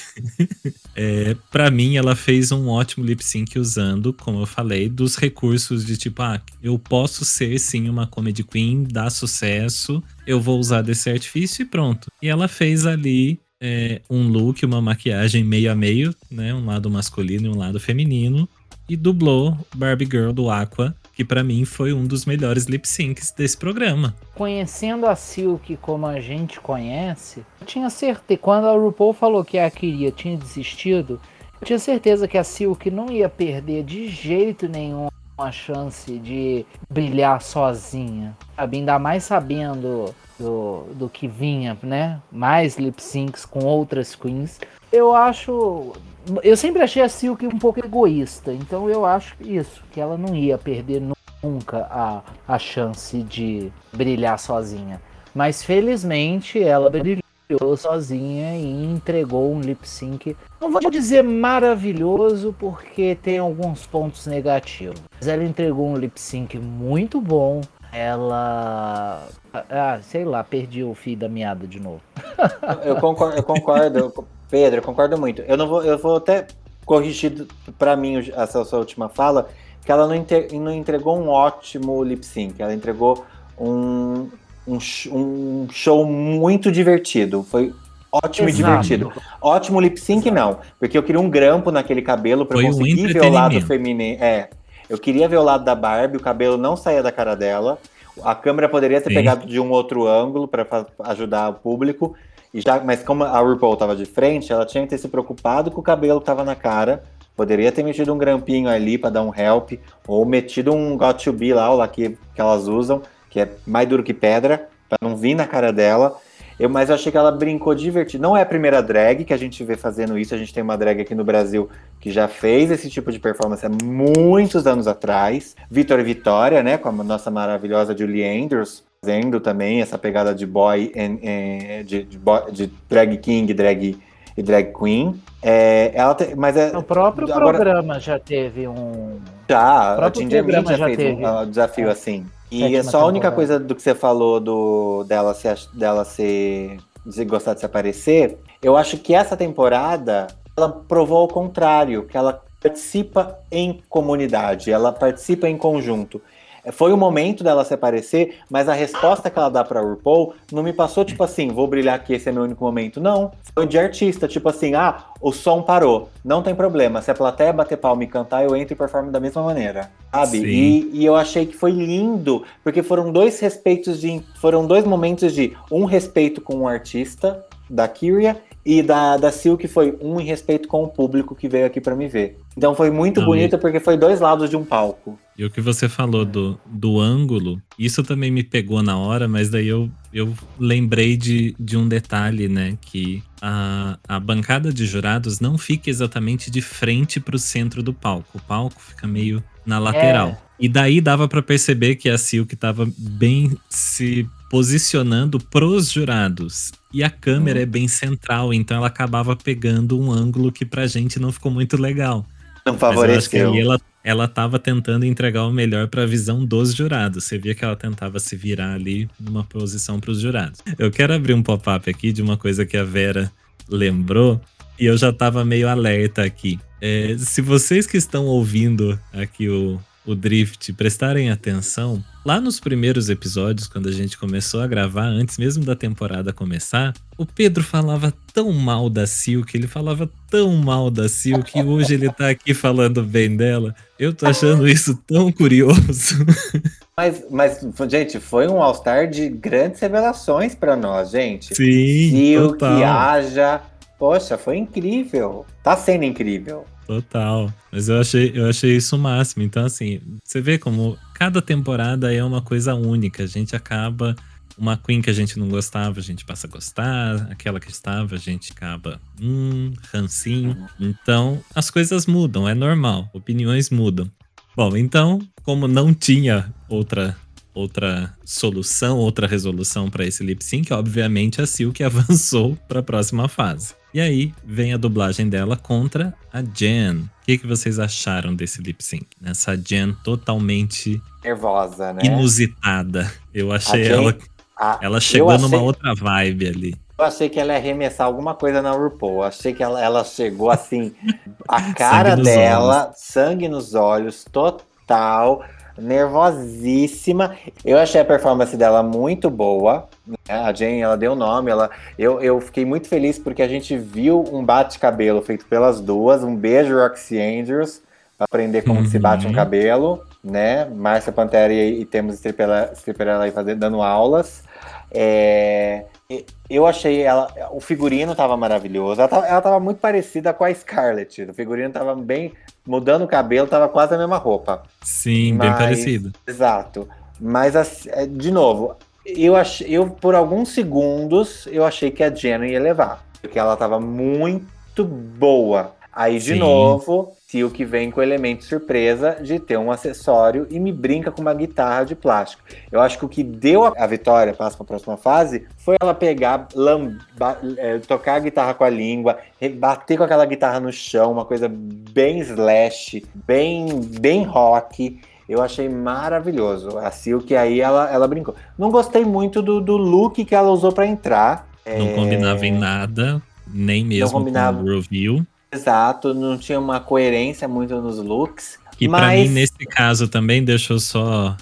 é, para mim, ela fez um ótimo lip sync usando, como eu falei, dos recursos de tipo, ah, eu posso ser sim uma comedy queen, dar sucesso, eu vou usar desse artifício e pronto. E ela fez ali é, um look, uma maquiagem meio a meio, né? Um lado masculino e um lado feminino. E dublou Barbie Girl do Aqua, que pra mim foi um dos melhores lip syncs desse programa. Conhecendo a Silk como a gente conhece, eu tinha certeza. Quando a RuPaul falou que a Kyria tinha desistido, eu tinha certeza que a Silk não ia perder de jeito nenhum a chance de brilhar sozinha. Sabe? Ainda mais sabendo do, do que vinha, né? Mais lip syncs com outras queens. Eu acho. Eu sempre achei a Silk um pouco egoísta, então eu acho isso, que ela não ia perder nu- nunca a, a chance de brilhar sozinha. Mas felizmente ela brilhou sozinha e entregou um lip sync. Não vou dizer maravilhoso, porque tem alguns pontos negativos. Mas ela entregou um lip sync muito bom. Ela. Ah, sei lá, perdi o fio da meada de novo. Eu concordo, eu concordo, Pedro, eu concordo muito. Eu não vou, eu vou até corrigir pra mim essa sua última fala, que ela não, não entregou um ótimo lip sync, ela entregou um, um, um show muito divertido. Foi ótimo e Exato. divertido. Ótimo lip sync, não, porque eu queria um grampo naquele cabelo eu Foi um conseguir ver o lado feminino. É, eu queria ver o lado da Barbie, o cabelo não saía da cara dela. A câmera poderia ter Sim. pegado de um outro ângulo para ajudar o público. E já, mas como a RuPaul tava de frente, ela tinha que ter se preocupado com o cabelo que tava na cara. Poderia ter metido um grampinho ali para dar um help, ou metido um got to be lá, o lá que, que elas usam, que é mais duro que pedra, para não vir na cara dela. Eu, mas eu achei que ela brincou divertido. Não é a primeira drag que a gente vê fazendo isso. A gente tem uma drag aqui no Brasil que já fez esse tipo de performance há muitos anos atrás. Vitor e Vitória, né? Com a nossa maravilhosa Julie Andrews, fazendo também essa pegada de boy, and- eh, de, de, boy- de drag king drag, e drag queen. É, ela te- mas é, O próprio Agora- programa já teve um. já, a Ginger Mint já já fez teve. um uh, desafio É. assim. E Sétima é só a única temporada. coisa do que você falou do dela se dela ser de gostar de se aparecer. Eu acho que essa temporada ela provou ao contrário, que ela participa em comunidade, ela participa em conjunto. Foi o momento dela se aparecer, mas a resposta que ela dá pra RuPaul não me passou tipo assim, vou brilhar aqui, esse é meu único momento. Não, foi de artista, tipo assim, ah, o som parou, não tem problema. Se a plateia bater palma e cantar, eu entro e performo da mesma maneira, sabe? E, e eu achei que foi lindo, porque foram dois respeitos de, foram dois momentos de um respeito com o artista da Kyria e da, da Silk foi um em respeito com o público que veio aqui pra me ver. Então foi muito Não, bonito porque foi dois lados de um palco. E o que você falou do, do ângulo, isso também me pegou na hora, mas daí eu, eu lembrei de, de um detalhe, né? Que a, a bancada de jurados não fica exatamente de frente pro centro do palco. O palco fica meio na lateral. E daí dava pra perceber que a Silk tava bem se posicionando pros jurados. E a câmera é bem central, então ela acabava pegando um ângulo que pra gente não ficou muito legal. Não Mas eu favoreceu. ela, ela tava tentando entregar o melhor pra visão dos jurados. Você via que ela tentava se virar ali numa posição pros jurados. Eu quero abrir um pop-up aqui de uma coisa que a Vera lembrou e eu já tava meio alerta aqui. É, se vocês que estão ouvindo aqui o, o Drift prestarem atenção, lá nos primeiros episódios, quando a gente começou a gravar, antes mesmo da temporada começar, o Pedro falava tão mal da Silk, ele falava tão mal da Silk, e hoje ele tá aqui falando bem dela. Eu tô achando isso tão curioso. Mas, mas, gente, foi um All-Star de grandes revelações pra nós, gente. Sim, Silk, total. Aja. Poxa, foi incrível. Tá sendo incrível. Total. Mas eu achei, eu achei isso o máximo. Então, assim, você vê como cada temporada é uma coisa única. A gente acaba. Uma Queen que a gente não gostava, a gente passa a gostar. Aquela que estava, a gente acaba. Hum, rancinho. Então, as coisas mudam, é normal. Opiniões mudam. Bom, então, como não tinha outra outra solução, outra resolução para esse lip sync, obviamente a Silk avançou para a próxima fase. E aí vem a dublagem dela contra a Jen. O que, que vocês acharam desse lip sync? Essa Jen totalmente Nervosa, né? inusitada. Eu achei ela, Ah, ela chegou eu numa achei- outra vibe ali. Eu achei que ela ia arremessar alguma coisa na RuPaul. Eu achei que ela, ela chegou assim, a cara nos dela, sangue nos olhos, total, nervosíssima. Eu achei a performance dela muito boa. né? A Jane, ela deu nome. Ela, eu, eu fiquei muito feliz porque a gente viu um bate-cabelo feito pelas duas. Um beijo, Roxy Andrews, pra aprender como que se bate um Uhum. cabelo, né? Márcia Pantera e, e temos Stripperella aí fazendo, dando aulas. É, eu achei ela. O figurino tava maravilhoso. Ela tava, ela tava muito parecida com a Scarlett. O figurino tava bem. Mudando o cabelo, tava quase a mesma roupa. Sim, bem Mas- parecido. Exato. Mas, é, de novo, eu, achei, eu por alguns segundos eu achei que a Jenna ia levar. Porque ela tava muito boa. Aí, de Sim. novo, Silk vem com o elemento surpresa de ter um acessório e me brinca com uma guitarra de plástico. Eu acho que o que deu a vitória, passa para a próxima fase, foi ela pegar, lam- ba- é, tocar a guitarra com a língua, bater com aquela guitarra no chão, uma coisa bem slash, bem, bem rock. Eu achei maravilhoso. A Silk aí ela, ela brincou. Não gostei muito do, do look que ela usou para entrar. Não É, combinava em nada, nem mesmo com o review. Exato, não tinha uma coerência muito nos looks. E pra Mas- mim, nesse caso também, deixa eu só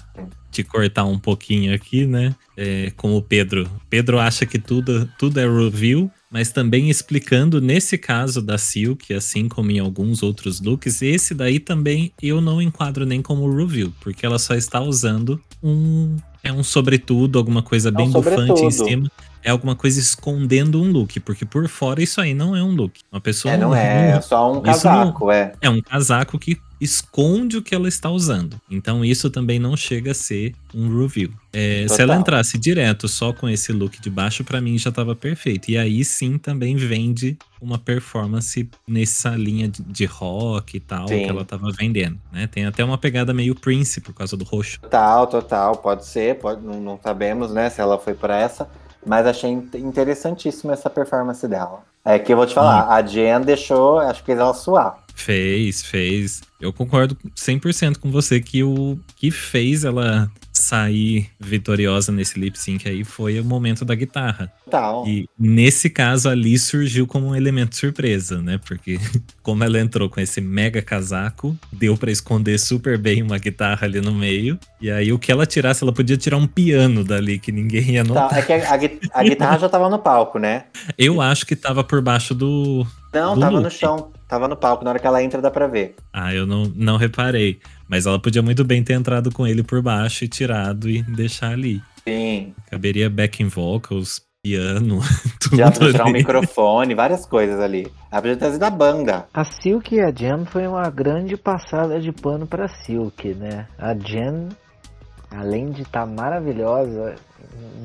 te cortar um pouquinho aqui, né? É, com o Pedro. Pedro acha que tudo, tudo é review, mas também explicando nesse caso da Silk, assim como em alguns outros looks, esse daí também eu não enquadro nem como review, porque ela só está usando um. É um sobretudo, alguma coisa bem bufante em cima. É alguma coisa escondendo um look, porque por fora isso aí não é um look. Uma pessoa É, não é, é só um Isso não- casaco, é. é um casaco que esconde o que ela está usando. Então isso também não chega a ser um review. É, se ela entrasse direto só com esse look de baixo, pra mim já tava perfeito. E aí sim também vende uma performance nessa linha de, de rock e tal Sim. que ela tava vendendo. Né? Tem até uma pegada meio Prince por causa do roxo. Total, total, pode ser, pode, não, não sabemos, né, se ela foi pra essa, mas achei in- interessantíssima essa performance dela. É que eu vou te falar, a Jen deixou, acho que fez ela suar. Fez, fez. Eu concordo 100% com você que o que fez ela sair vitoriosa nesse lip sync aí foi o momento da guitarra. Total. E nesse caso ali surgiu como um elemento surpresa, né? Porque como ela entrou com esse mega casaco, deu pra esconder super bem uma guitarra ali no meio. E aí o que ela tirasse, ela podia tirar um piano dali que ninguém ia Tá, notar. é que a, a a guitarra já tava no palco, né? Eu acho que tava por baixo do. Não, Do tava no look. chão, tava no palco, na hora que ela entra dá pra ver. Ah, eu não, não reparei. Mas ela podia muito bem ter entrado com ele por baixo e tirado e deixar ali. Sim, Caberia backing vocals, piano, tudo já tirar um microfone, várias coisas ali. Ela podia ter trazido a banda. A Silk e a Jen foi uma grande passada de pano pra Silk, né? A Jen, além de estar maravilhosa,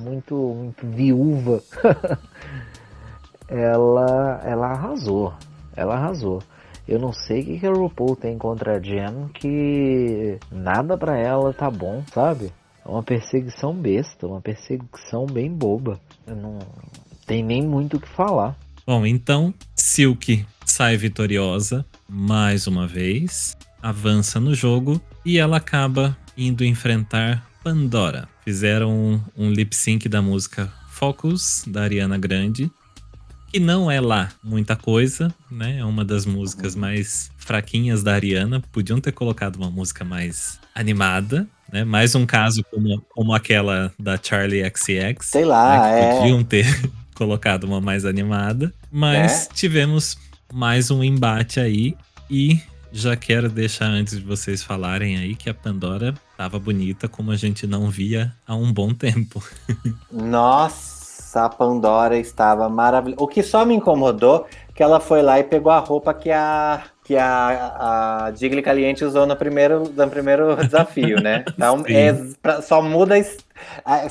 muito, muito viúva, ela, ela arrasou. Ela arrasou. Eu não sei o que, que a RuPaul tem contra a Jen, que nada pra ela tá bom, sabe? É uma perseguição besta, uma perseguição bem boba. Eu não tem nem muito o que falar. Bom, então Silk sai vitoriosa mais uma vez, avança no jogo e ela acaba indo enfrentar Pandora. Fizeram um, um lip sync da música Focus da Ariana Grande que não é lá muita coisa, né? É uma das músicas mais fraquinhas da Ariana. Podiam ter colocado uma música mais animada, né? Mais um caso como, como aquela da Charlie XX. Sei lá, né, é. Podiam ter colocado uma mais animada. Mas É. tivemos mais um embate aí. E já quero deixar antes de vocês falarem aí que a Pandora tava bonita como a gente não via há um bom tempo. Nossa, a Pandora estava maravilhosa. O que só me incomodou que ela foi lá e pegou a roupa que a que a, a Digli Caliente usou no primeiro, no primeiro desafio, né? Então, é, pra- só muda.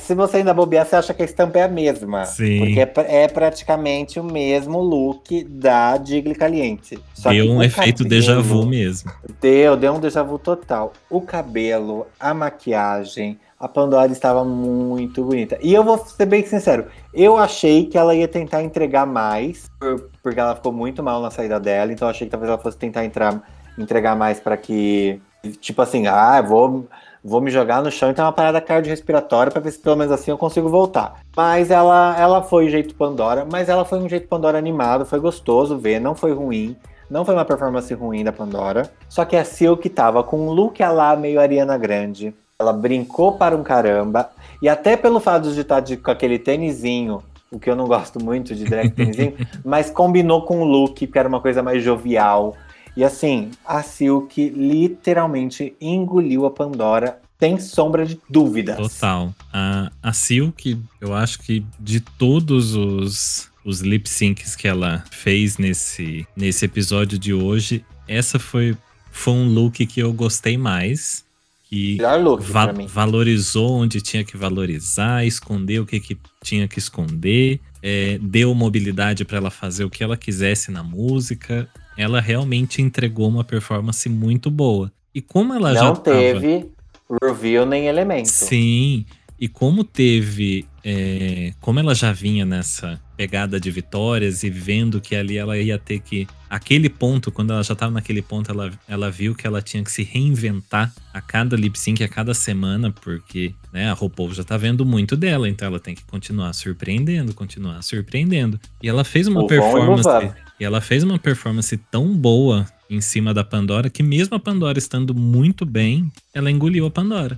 Se você ainda bobear, você acha que a estampa é a mesma. Sim. Porque é, é praticamente o mesmo look da Digli Caliente. Só Deu um efeito cabelo- déjà vu mesmo. Deu, deu um déjà vu total. O cabelo, a maquiagem, a Pandora estava muito bonita. E eu vou ser bem sincero, eu achei que ela ia tentar entregar mais, por- porque ela ficou muito mal na saída dela, então eu achei que talvez ela fosse tentar entrar, entregar mais para que, tipo assim, ah, vou, vou me jogar no chão e ter uma parada cardiorrespiratória para ver se pelo menos assim eu consigo voltar. Mas ela, ela foi jeito Pandora, mas ela foi um jeito Pandora animado, foi gostoso ver, não foi ruim. Não foi uma performance ruim da Pandora. Só que a Silk tava com um look lá meio Ariana Grande. Ela brincou para um caramba. E até pelo fato de estar de- com aquele tênisinho, o que eu não gosto muito de drag tênisinho, mas combinou com o look, que era uma coisa mais jovial. E assim, a Silk literalmente engoliu a Pandora sem sombra de dúvidas. Total. A, a Silk, eu acho que de todos os, os lip syncs que ela fez nesse, nesse episódio de hoje, essa foi, foi um look que eu gostei mais. Que va- valorizou onde tinha que valorizar, escondeu o que, que tinha que esconder, é, deu mobilidade para ela fazer o que ela quisesse na música. Ela realmente entregou uma performance muito boa. E como ela já Não tava- teve reveal nem elemento. Sim, e como teve. é, como ela já vinha nessa pegada de vitórias e vendo que ali ela ia ter que. Aquele ponto, quando ela já estava naquele ponto, ela, ela viu que ela tinha que se reinventar a cada lip sync, a cada semana, porque né, a RuPaul já tá vendo muito dela, então ela tem que continuar surpreendendo, continuar surpreendendo. E ela fez uma O performance. E ela fez uma performance tão boa em cima da Pandora que, mesmo a Pandora estando muito bem, ela engoliu a Pandora.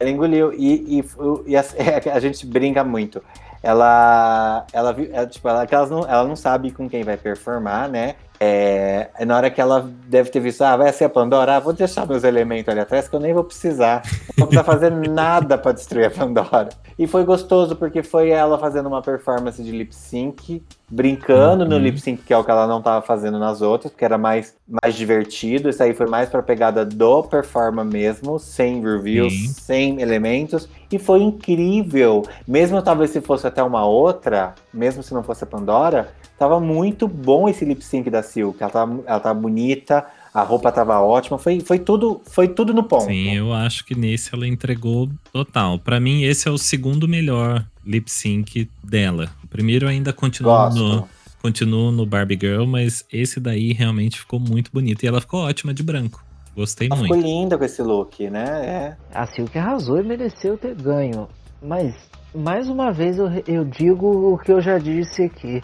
Ela engoliu. E, e, e a, a gente brinca muito. Ela, ela, ela, tipo, ela, que elas não, ela não sabe com quem vai performar, né? É, é na hora que ela deve ter visto, ah, vai ser a Pandora, ah, vou deixar meus elementos ali atrás que eu nem vou precisar. Não vou precisar fazer nada pra destruir a Pandora. E foi gostoso porque foi ela fazendo uma performance de lip sync, brincando no Uhum. lip sync, que é o que ela não tava fazendo nas outras, porque era mais, mais divertido. Isso aí foi mais pra pegada do performa mesmo, sem reviews, sem elementos. E foi incrível. Mesmo talvez se fosse até uma outra, mesmo se não fosse a Pandora, tava muito bom esse lip sync da Silk. Ela tava, ela tava bonita, a roupa tava ótima, foi, foi, tudo, foi tudo no ponto. Sim, eu acho que nesse ela entregou total. Pra mim, esse é o segundo melhor lip sync dela. O primeiro ainda continua Gosto. no, continua no Barbie Girl, mas esse daí realmente ficou muito bonito. E ela ficou ótima de branco. Gostei Ela ficou muito. linda com esse look, né? É. A Silk arrasou e mereceu ter ganho. Mas, mais uma vez, eu, eu digo o que eu já disse aqui.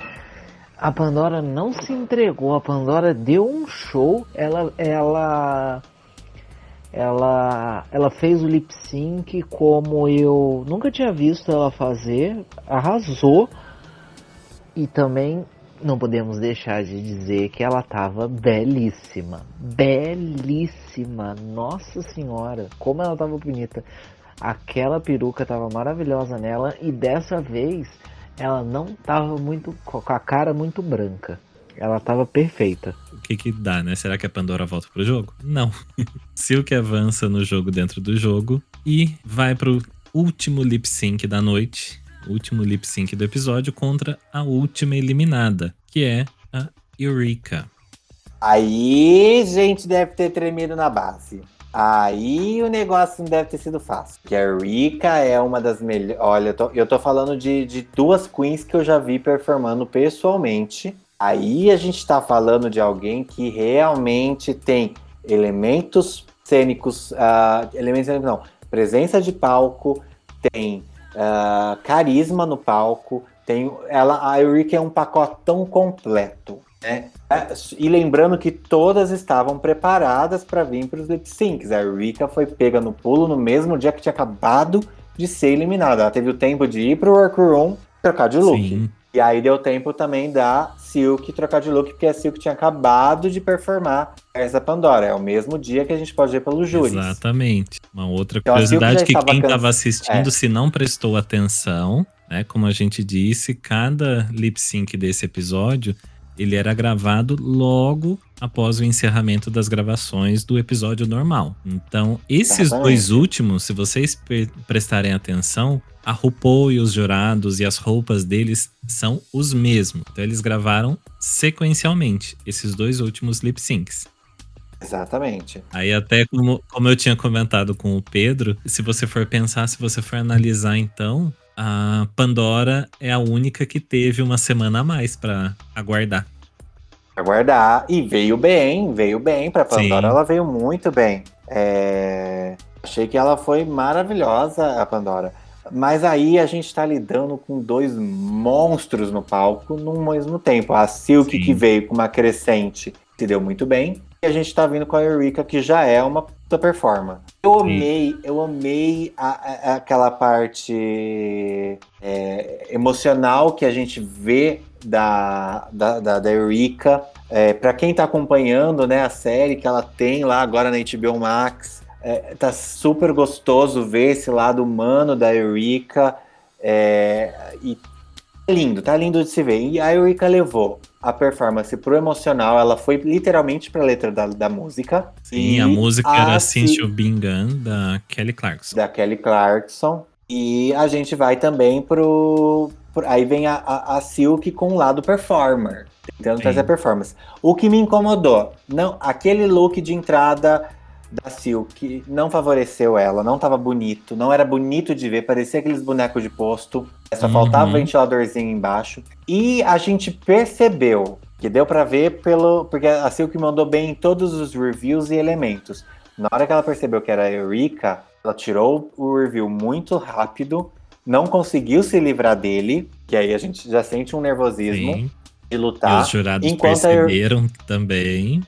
A Pandora não se entregou. A Pandora deu um show. Ela, ela, ela, ela fez o lip sync como eu nunca tinha visto ela fazer. Arrasou. E também não podemos deixar de dizer que ela tava belíssima. Belíssima. Nossa senhora, como ela tava bonita. Aquela peruca tava maravilhosa nela e dessa vez ela não tava muito com a cara muito branca. Ela tava perfeita. O que que dá, né? Será que a Pandora volta pro jogo? Não. Silk avança no jogo dentro do jogo e vai pro último lip sync da noite, último lip sync do episódio contra a última eliminada, que é a Eureka. Aí, gente, deve ter tremido na base. Aí o negócio não deve ter sido fácil. Porque a Rika é uma das melhores. Olha, eu tô, eu tô falando de, de duas queens que eu já vi performando pessoalmente. Aí a gente tá falando de alguém que realmente tem elementos cênicos, ah, elementos cênicos não, presença de palco, tem ah, carisma no palco, Tem, ela, a Eureka é um pacotão completo. Né? E lembrando que todas estavam preparadas para vir para os lip syncs. A Eureka foi pega no pulo no mesmo dia que tinha acabado de ser eliminada. Ela teve o tempo de ir para o workroom trocar de look. Sim. E aí deu tempo também da Silk trocar de look, porque a Silk tinha acabado de performar essa Pandora. É o mesmo dia que a gente pode ver pelo júri. Exatamente. Uma outra então, curiosidade que quem estava assistindo, é. se não prestou atenção, né? Como a gente disse, cada lip sync desse episódio ele era gravado logo após o encerramento das gravações do episódio normal. Então, esses dois últimos, se vocês prestarem atenção, a RuPaul e os jurados e as roupas deles são os mesmos. Então, eles gravaram sequencialmente esses dois últimos lip syncs. Exatamente. Aí até como, como eu tinha comentado com o Pedro, se você for pensar, se você for analisar então, a Pandora é a única que teve uma semana a mais para aguardar. Aguardar. E veio bem, veio bem para Pandora, Sim. ela veio muito bem. É... Achei que ela foi maravilhosa, a Pandora. Mas aí a gente tá lidando com dois monstros no palco no mesmo tempo. A Silk, Sim. que veio com uma crescente, se deu muito bem. E a gente tá vindo com a Eureka, que já é uma puta performance. Eu Sim. amei, eu amei a, a, aquela parte é, emocional que a gente vê da, da, da, da Eureka. É, para quem tá acompanhando né, a série que ela tem lá agora na HBO Max, é, tá super gostoso ver esse lado humano da Eureka. É, e tá lindo, tá lindo de se ver. E a Eureka levou a performance pro emocional, ela foi literalmente pra letra da, da música. Sim, a música a era Since You Been Gone, da Kelly Clarkson. Da Kelly Clarkson. E a gente vai também pro. pro aí vem a, a, a, Silk com o lado performer, tentando Sim. trazer performance. O que me incomodou, não, aquele look de entrada da Silk não favoreceu ela, não tava bonito, não era bonito de ver, parecia aqueles bonecos de posto, só uhum. faltava ventiladorzinho embaixo. E a gente percebeu, que deu para ver pelo. Porque a Silk mandou bem em todos os reviews e elementos. Na hora que ela percebeu que era a Eureka, ela tirou o review muito rápido, não conseguiu se livrar dele, que aí a gente já sente um nervosismo Sim. de lutar. E os jurados perceberam a... também.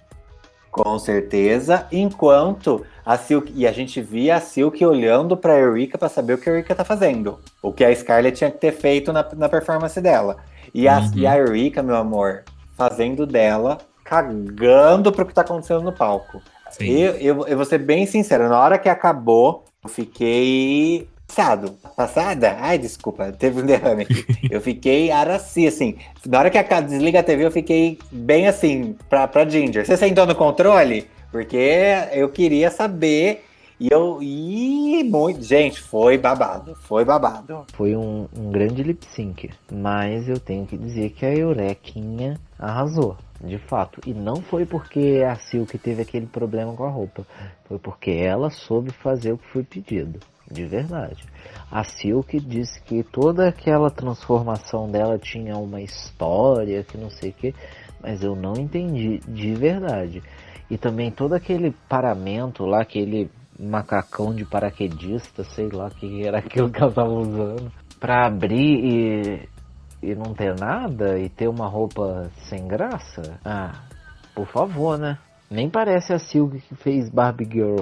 Com certeza. Enquanto a Silk. E a gente via a Silk olhando pra Eureka para saber o que a Eureka tá fazendo. O que a Scarlett tinha que ter feito na, na performance dela. E a, uhum. e a Eureka, meu amor, fazendo dela, cagando pro que tá acontecendo no palco. Eu, eu, eu vou ser bem sincero, na hora que acabou, eu fiquei passado. Passada? Ai, desculpa, teve um derrame eu fiquei araci, assim. Na hora que a desliga a TV, eu fiquei bem assim, pra, pra Ginger. Você sentou no controle? Porque eu queria saber. E eu. E muito. Gente, foi babado. Foi babado. Foi um, um grande lip sync. Mas eu tenho que dizer que a Eurequinha arrasou. De fato. E não foi porque a Silk teve aquele problema com a roupa. Foi porque ela soube fazer o que foi pedido de verdade. A Silk disse que toda aquela transformação dela tinha uma história, que não sei o que, mas eu não entendi de verdade. E também todo aquele paramento lá, aquele macacão de paraquedista, sei lá que era aquilo que ela estava usando, para abrir e, e não ter nada e ter uma roupa sem graça. Ah, por favor, né? Nem parece a Silk que fez Barbie Girl.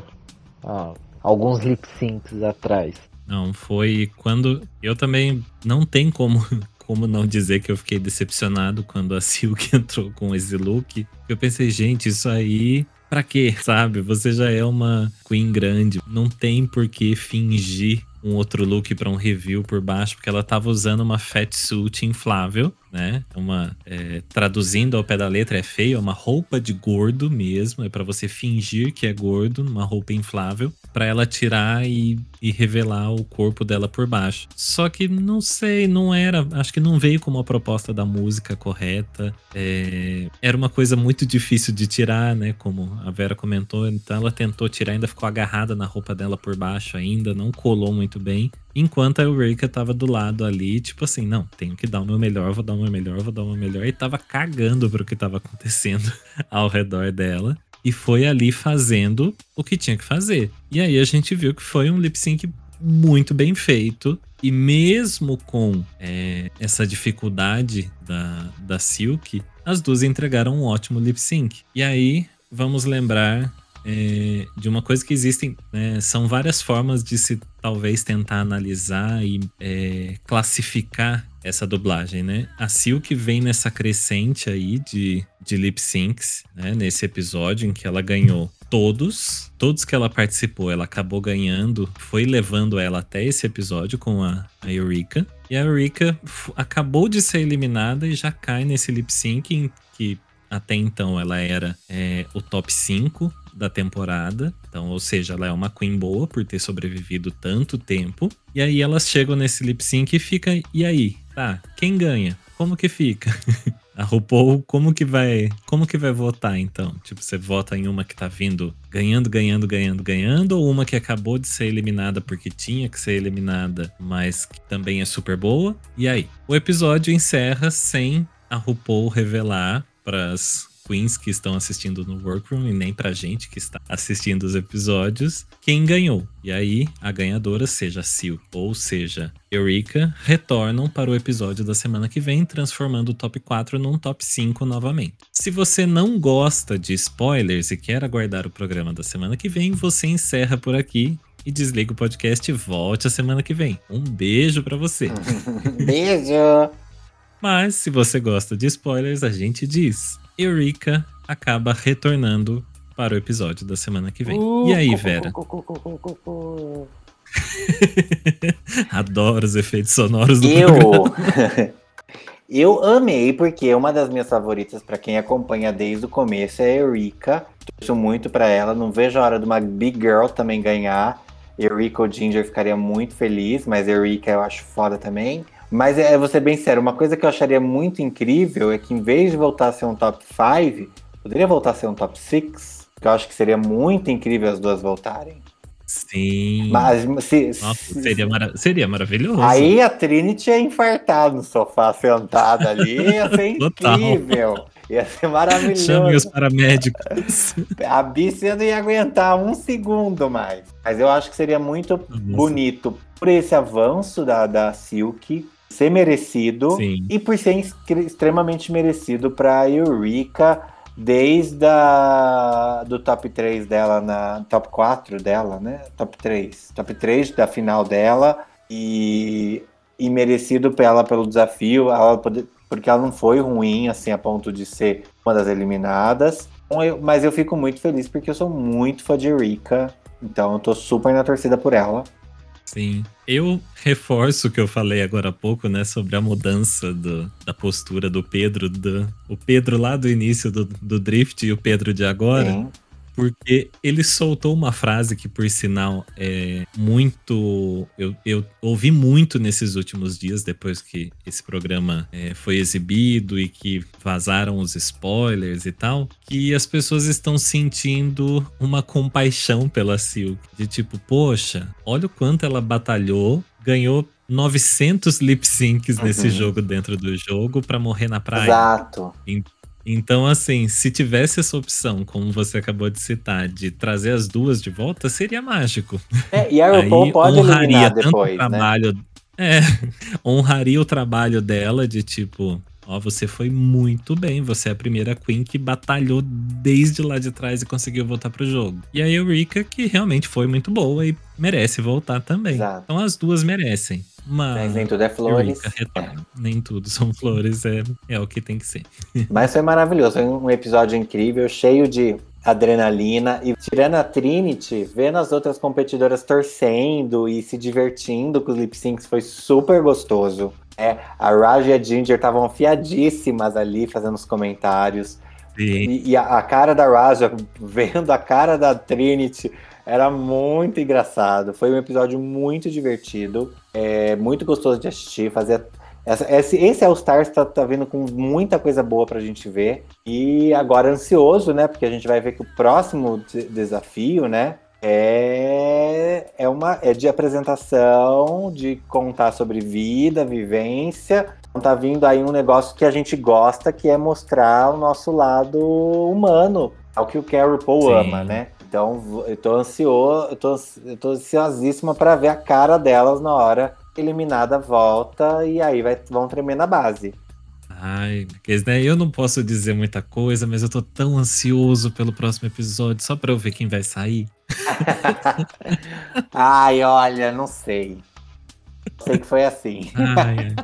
Ah, alguns lip syncs atrás. Não, foi quando. Eu também não tem como, como não dizer que eu fiquei decepcionado quando a Silk entrou com esse look. Eu pensei, gente, isso aí. Pra quê? Sabe? Você já é uma Queen grande. Não tem por que fingir um outro look para um review por baixo, porque ela tava usando uma fat suit inflável, né? Uma é, traduzindo ao pé da letra é feio, é uma roupa de gordo mesmo, é para você fingir que é gordo, uma roupa inflável, para ela tirar e, e, revelar o corpo dela por baixo. Só que não sei, não era, acho que não veio como a proposta da música correta. É, era uma coisa muito difícil de tirar, né? Como a Vera comentou, então ela tentou tirar, ainda ficou agarrada na roupa dela por baixo ainda, não colou muito bem. Enquanto a Eureka tava do lado ali, tipo assim, não, tenho que dar o meu melhor, vou dar o meu melhor, vou dar o meu melhor. E tava cagando pro que tava acontecendo ao redor dela. E foi ali fazendo o que tinha que fazer. E aí a gente viu que foi um lip sync muito bem feito. E mesmo com é, essa dificuldade da, da Silk, as duas entregaram um ótimo lip sync. E aí, vamos lembrar é, de uma coisa que existem, né, são várias formas de se talvez tentar analisar e é, classificar essa dublagem, né? A Silk vem nessa crescente aí de, de lip syncs, né? Nesse episódio em que ela ganhou todos, todos que ela participou, ela acabou ganhando, foi levando ela até esse episódio com a, a Eureka. E a Eureka acabou de ser eliminada e já cai nesse lip sync em que até então ela era é, o top 5 da temporada. Então, ou seja, ela é uma queen boa por ter sobrevivido tanto tempo. E aí elas chegam nesse lip sync e fica, e aí? Tá, quem ganha? Como que fica? A RuPaul, como que vai, como que vai votar então? Tipo, você vota em uma que tá vindo ganhando, ganhando, ganhando, ganhando ou uma que acabou de ser eliminada porque tinha que ser eliminada, mas que também é super boa? E aí? O episódio encerra sem a RuPaul revelar para as queens que estão assistindo no workroom e nem pra gente que está assistindo os episódios quem ganhou. E aí, a ganhadora, seja Sil ou seja Eureka, retornam para o episódio da semana que vem, transformando o top 4 num top 5 novamente. Se você não gosta de spoilers e quer aguardar o programa da semana que vem, você encerra por aqui e desliga o podcast e volte a semana que vem. Um beijo para você. Beijo! Mas se você gosta de spoilers, a gente diz. Eureka acaba retornando para o episódio da semana que vem. e aí, Vera? Adoro os efeitos sonoros do Eu. Eu amei, porque é uma das minhas favoritas, para quem acompanha desde o começo, é a Eureka. Torço muito para ela. Não vejo a hora de uma Big Girl também ganhar. Eureka ou Ginger ficaria muito feliz, mas Eureka eu acho foda também. Mas é, vou ser bem sério, uma coisa que eu acharia muito incrível é que em vez de voltar a ser um top 5, poderia voltar a ser um top 6, que eu acho que seria muito incrível as duas voltarem. Sim. Mas se, Nossa, se- seria, mara- seria maravilhoso. aí a Trinity ia infartar no sofá sentada ali, ia ser incrível. Ia ser maravilhoso. Chame os paramédicos. A Bícia não ia aguentar um segundo mais. Mas eu acho que seria muito bonito por esse avanço da, da Silk ser merecido Sim. e por ser extremamente merecido para Eureka desde a, do top 3 dela na top 4 dela, né? Top 3. Top 3 da final dela e, e merecido pra ela pelo desafio, ela poder- porque ela não foi ruim assim a ponto de ser uma das eliminadas. Então, mas eu fico muito feliz porque eu sou muito fã de Eureka, então eu tô super na torcida por ela. Sim. Eu reforço o que eu falei agora há pouco, né? Sobre a mudança do- da postura do Pedro. Do, o Pedro lá do início do, do Drift e o Pedro de agora. Porque ele soltou uma frase que, por sinal, é muito. Eu, eu ouvi muito nesses últimos dias, depois que esse programa é, foi exibido e que vazaram os spoilers e tal, que as pessoas estão sentindo uma compaixão pela Silk. De tipo, poxa, olha o quanto ela batalhou, ganhou 900 lip syncs nesse Uhum. jogo dentro do jogo pra morrer na praia. Exato. Então, assim, se tivesse essa opção, como você acabou de citar, de trazer as duas de volta, seria mágico. É, e a Aí RuPaul pode honraria tanto depois, o né? trabalho. É, honraria o trabalho dela de tipo, ó, você foi muito bem, você é a primeira Queen que batalhou desde lá de trás e conseguiu voltar pro jogo. E a Eureka, que realmente foi muito boa e merece voltar também. Exato. Então as duas merecem. Mas Mas nem tudo é flores. Retorna. Nem tudo são flores, é, é o que tem que ser. Mas foi maravilhoso, foi um episódio incrível, cheio de adrenalina. E tirando a Trinity, vendo as outras competidoras torcendo e se divertindo com os lip syncs foi super gostoso. É, a Raj e a Ginger estavam afiadíssimas ali fazendo os comentários. Sim. E, e a, a cara da Raja vendo a cara da Trinity era muito engraçado. Foi um episódio muito divertido, é muito gostoso de assistir. Fazer essa, esse, esse All Stars tá, tá vindo com muita coisa boa pra gente ver. E agora ansioso, né? Porque a gente vai ver que o próximo de- desafio, né? É, é, uma, é de apresentação, de contar sobre vida, vivência. Então tá vindo aí um negócio que a gente gosta, que é mostrar o nosso lado humano. É o que o Carol Paul ama, né? Então eu tô ansioso, eu tô, eu tô ansiosíssima pra ver a cara delas na hora eliminada volta e aí vai, vão tremer na base. Ai, né, eu não posso dizer muita coisa, mas eu tô tão ansioso pelo próximo episódio, só pra eu ver quem vai sair. Ai, olha, não sei. Sei que foi assim. Ai.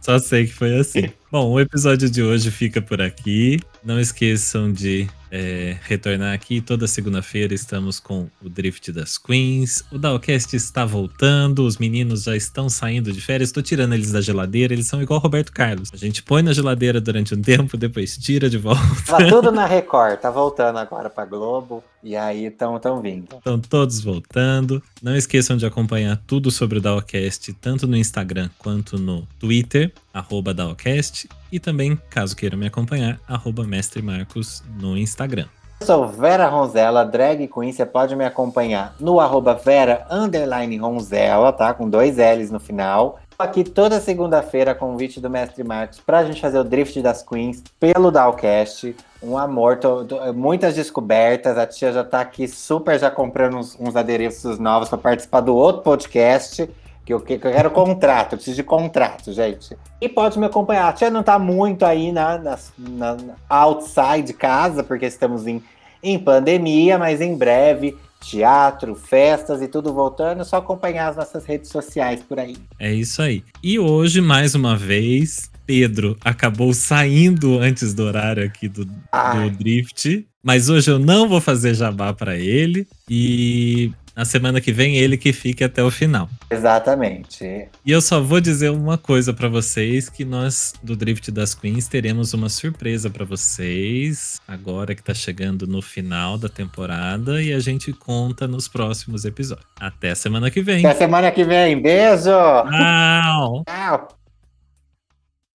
Só sei que foi assim. Bom, o episódio de hoje fica por aqui. Não esqueçam de é, retornar aqui. Toda segunda-feira estamos com o Drift das Queens. O Dalcast está voltando. Os meninos já estão saindo de férias. Estou tirando eles da geladeira. Eles são igual Roberto Carlos. A gente põe na geladeira durante um tempo, depois tira de volta. Tava tudo na Record, tá voltando agora pra Globo. E aí estão tão vindo. Estão todos voltando. Não esqueçam de acompanhar tudo sobre o Dalcast, tanto no Instagram quanto no Twitter, arroba Dalcast. E também, caso queiram me acompanhar, arroba Mestre Marcos no Instagram. Eu sou Vera Ronzella, drag queen. Você pode me acompanhar no arroba Vera underline Ronzella, tá? Com dois L's no final. Aqui toda segunda-feira, convite do Mestre Marcos pra gente fazer o Drift das Queens pelo Dalcast. Um amor, tô- tô- muitas descobertas. A tia já tá aqui super já comprando uns, uns adereços novos pra participar do outro podcast. Que eu, que eu quero contrato, eu preciso de contrato, gente. E pode me acompanhar. A tia não tá muito aí na, na, na outside de casa, porque estamos em, em pandemia, mas em breve, teatro, festas e tudo voltando, é só acompanhar as nossas redes sociais por aí. É isso aí. E hoje, mais uma vez, Pedro acabou saindo antes do horário aqui do, do. Drift. Mas hoje eu não vou fazer jabá pra ele. E na semana que vem, ele que fique até o final. Exatamente. E eu só vou dizer uma coisa pra vocês, que nós do Drift das Queens teremos uma surpresa pra vocês, agora que tá chegando no final da temporada e a gente conta nos próximos episódios. Até semana que vem. Até semana que vem. Beijo! Tchau! Tchau!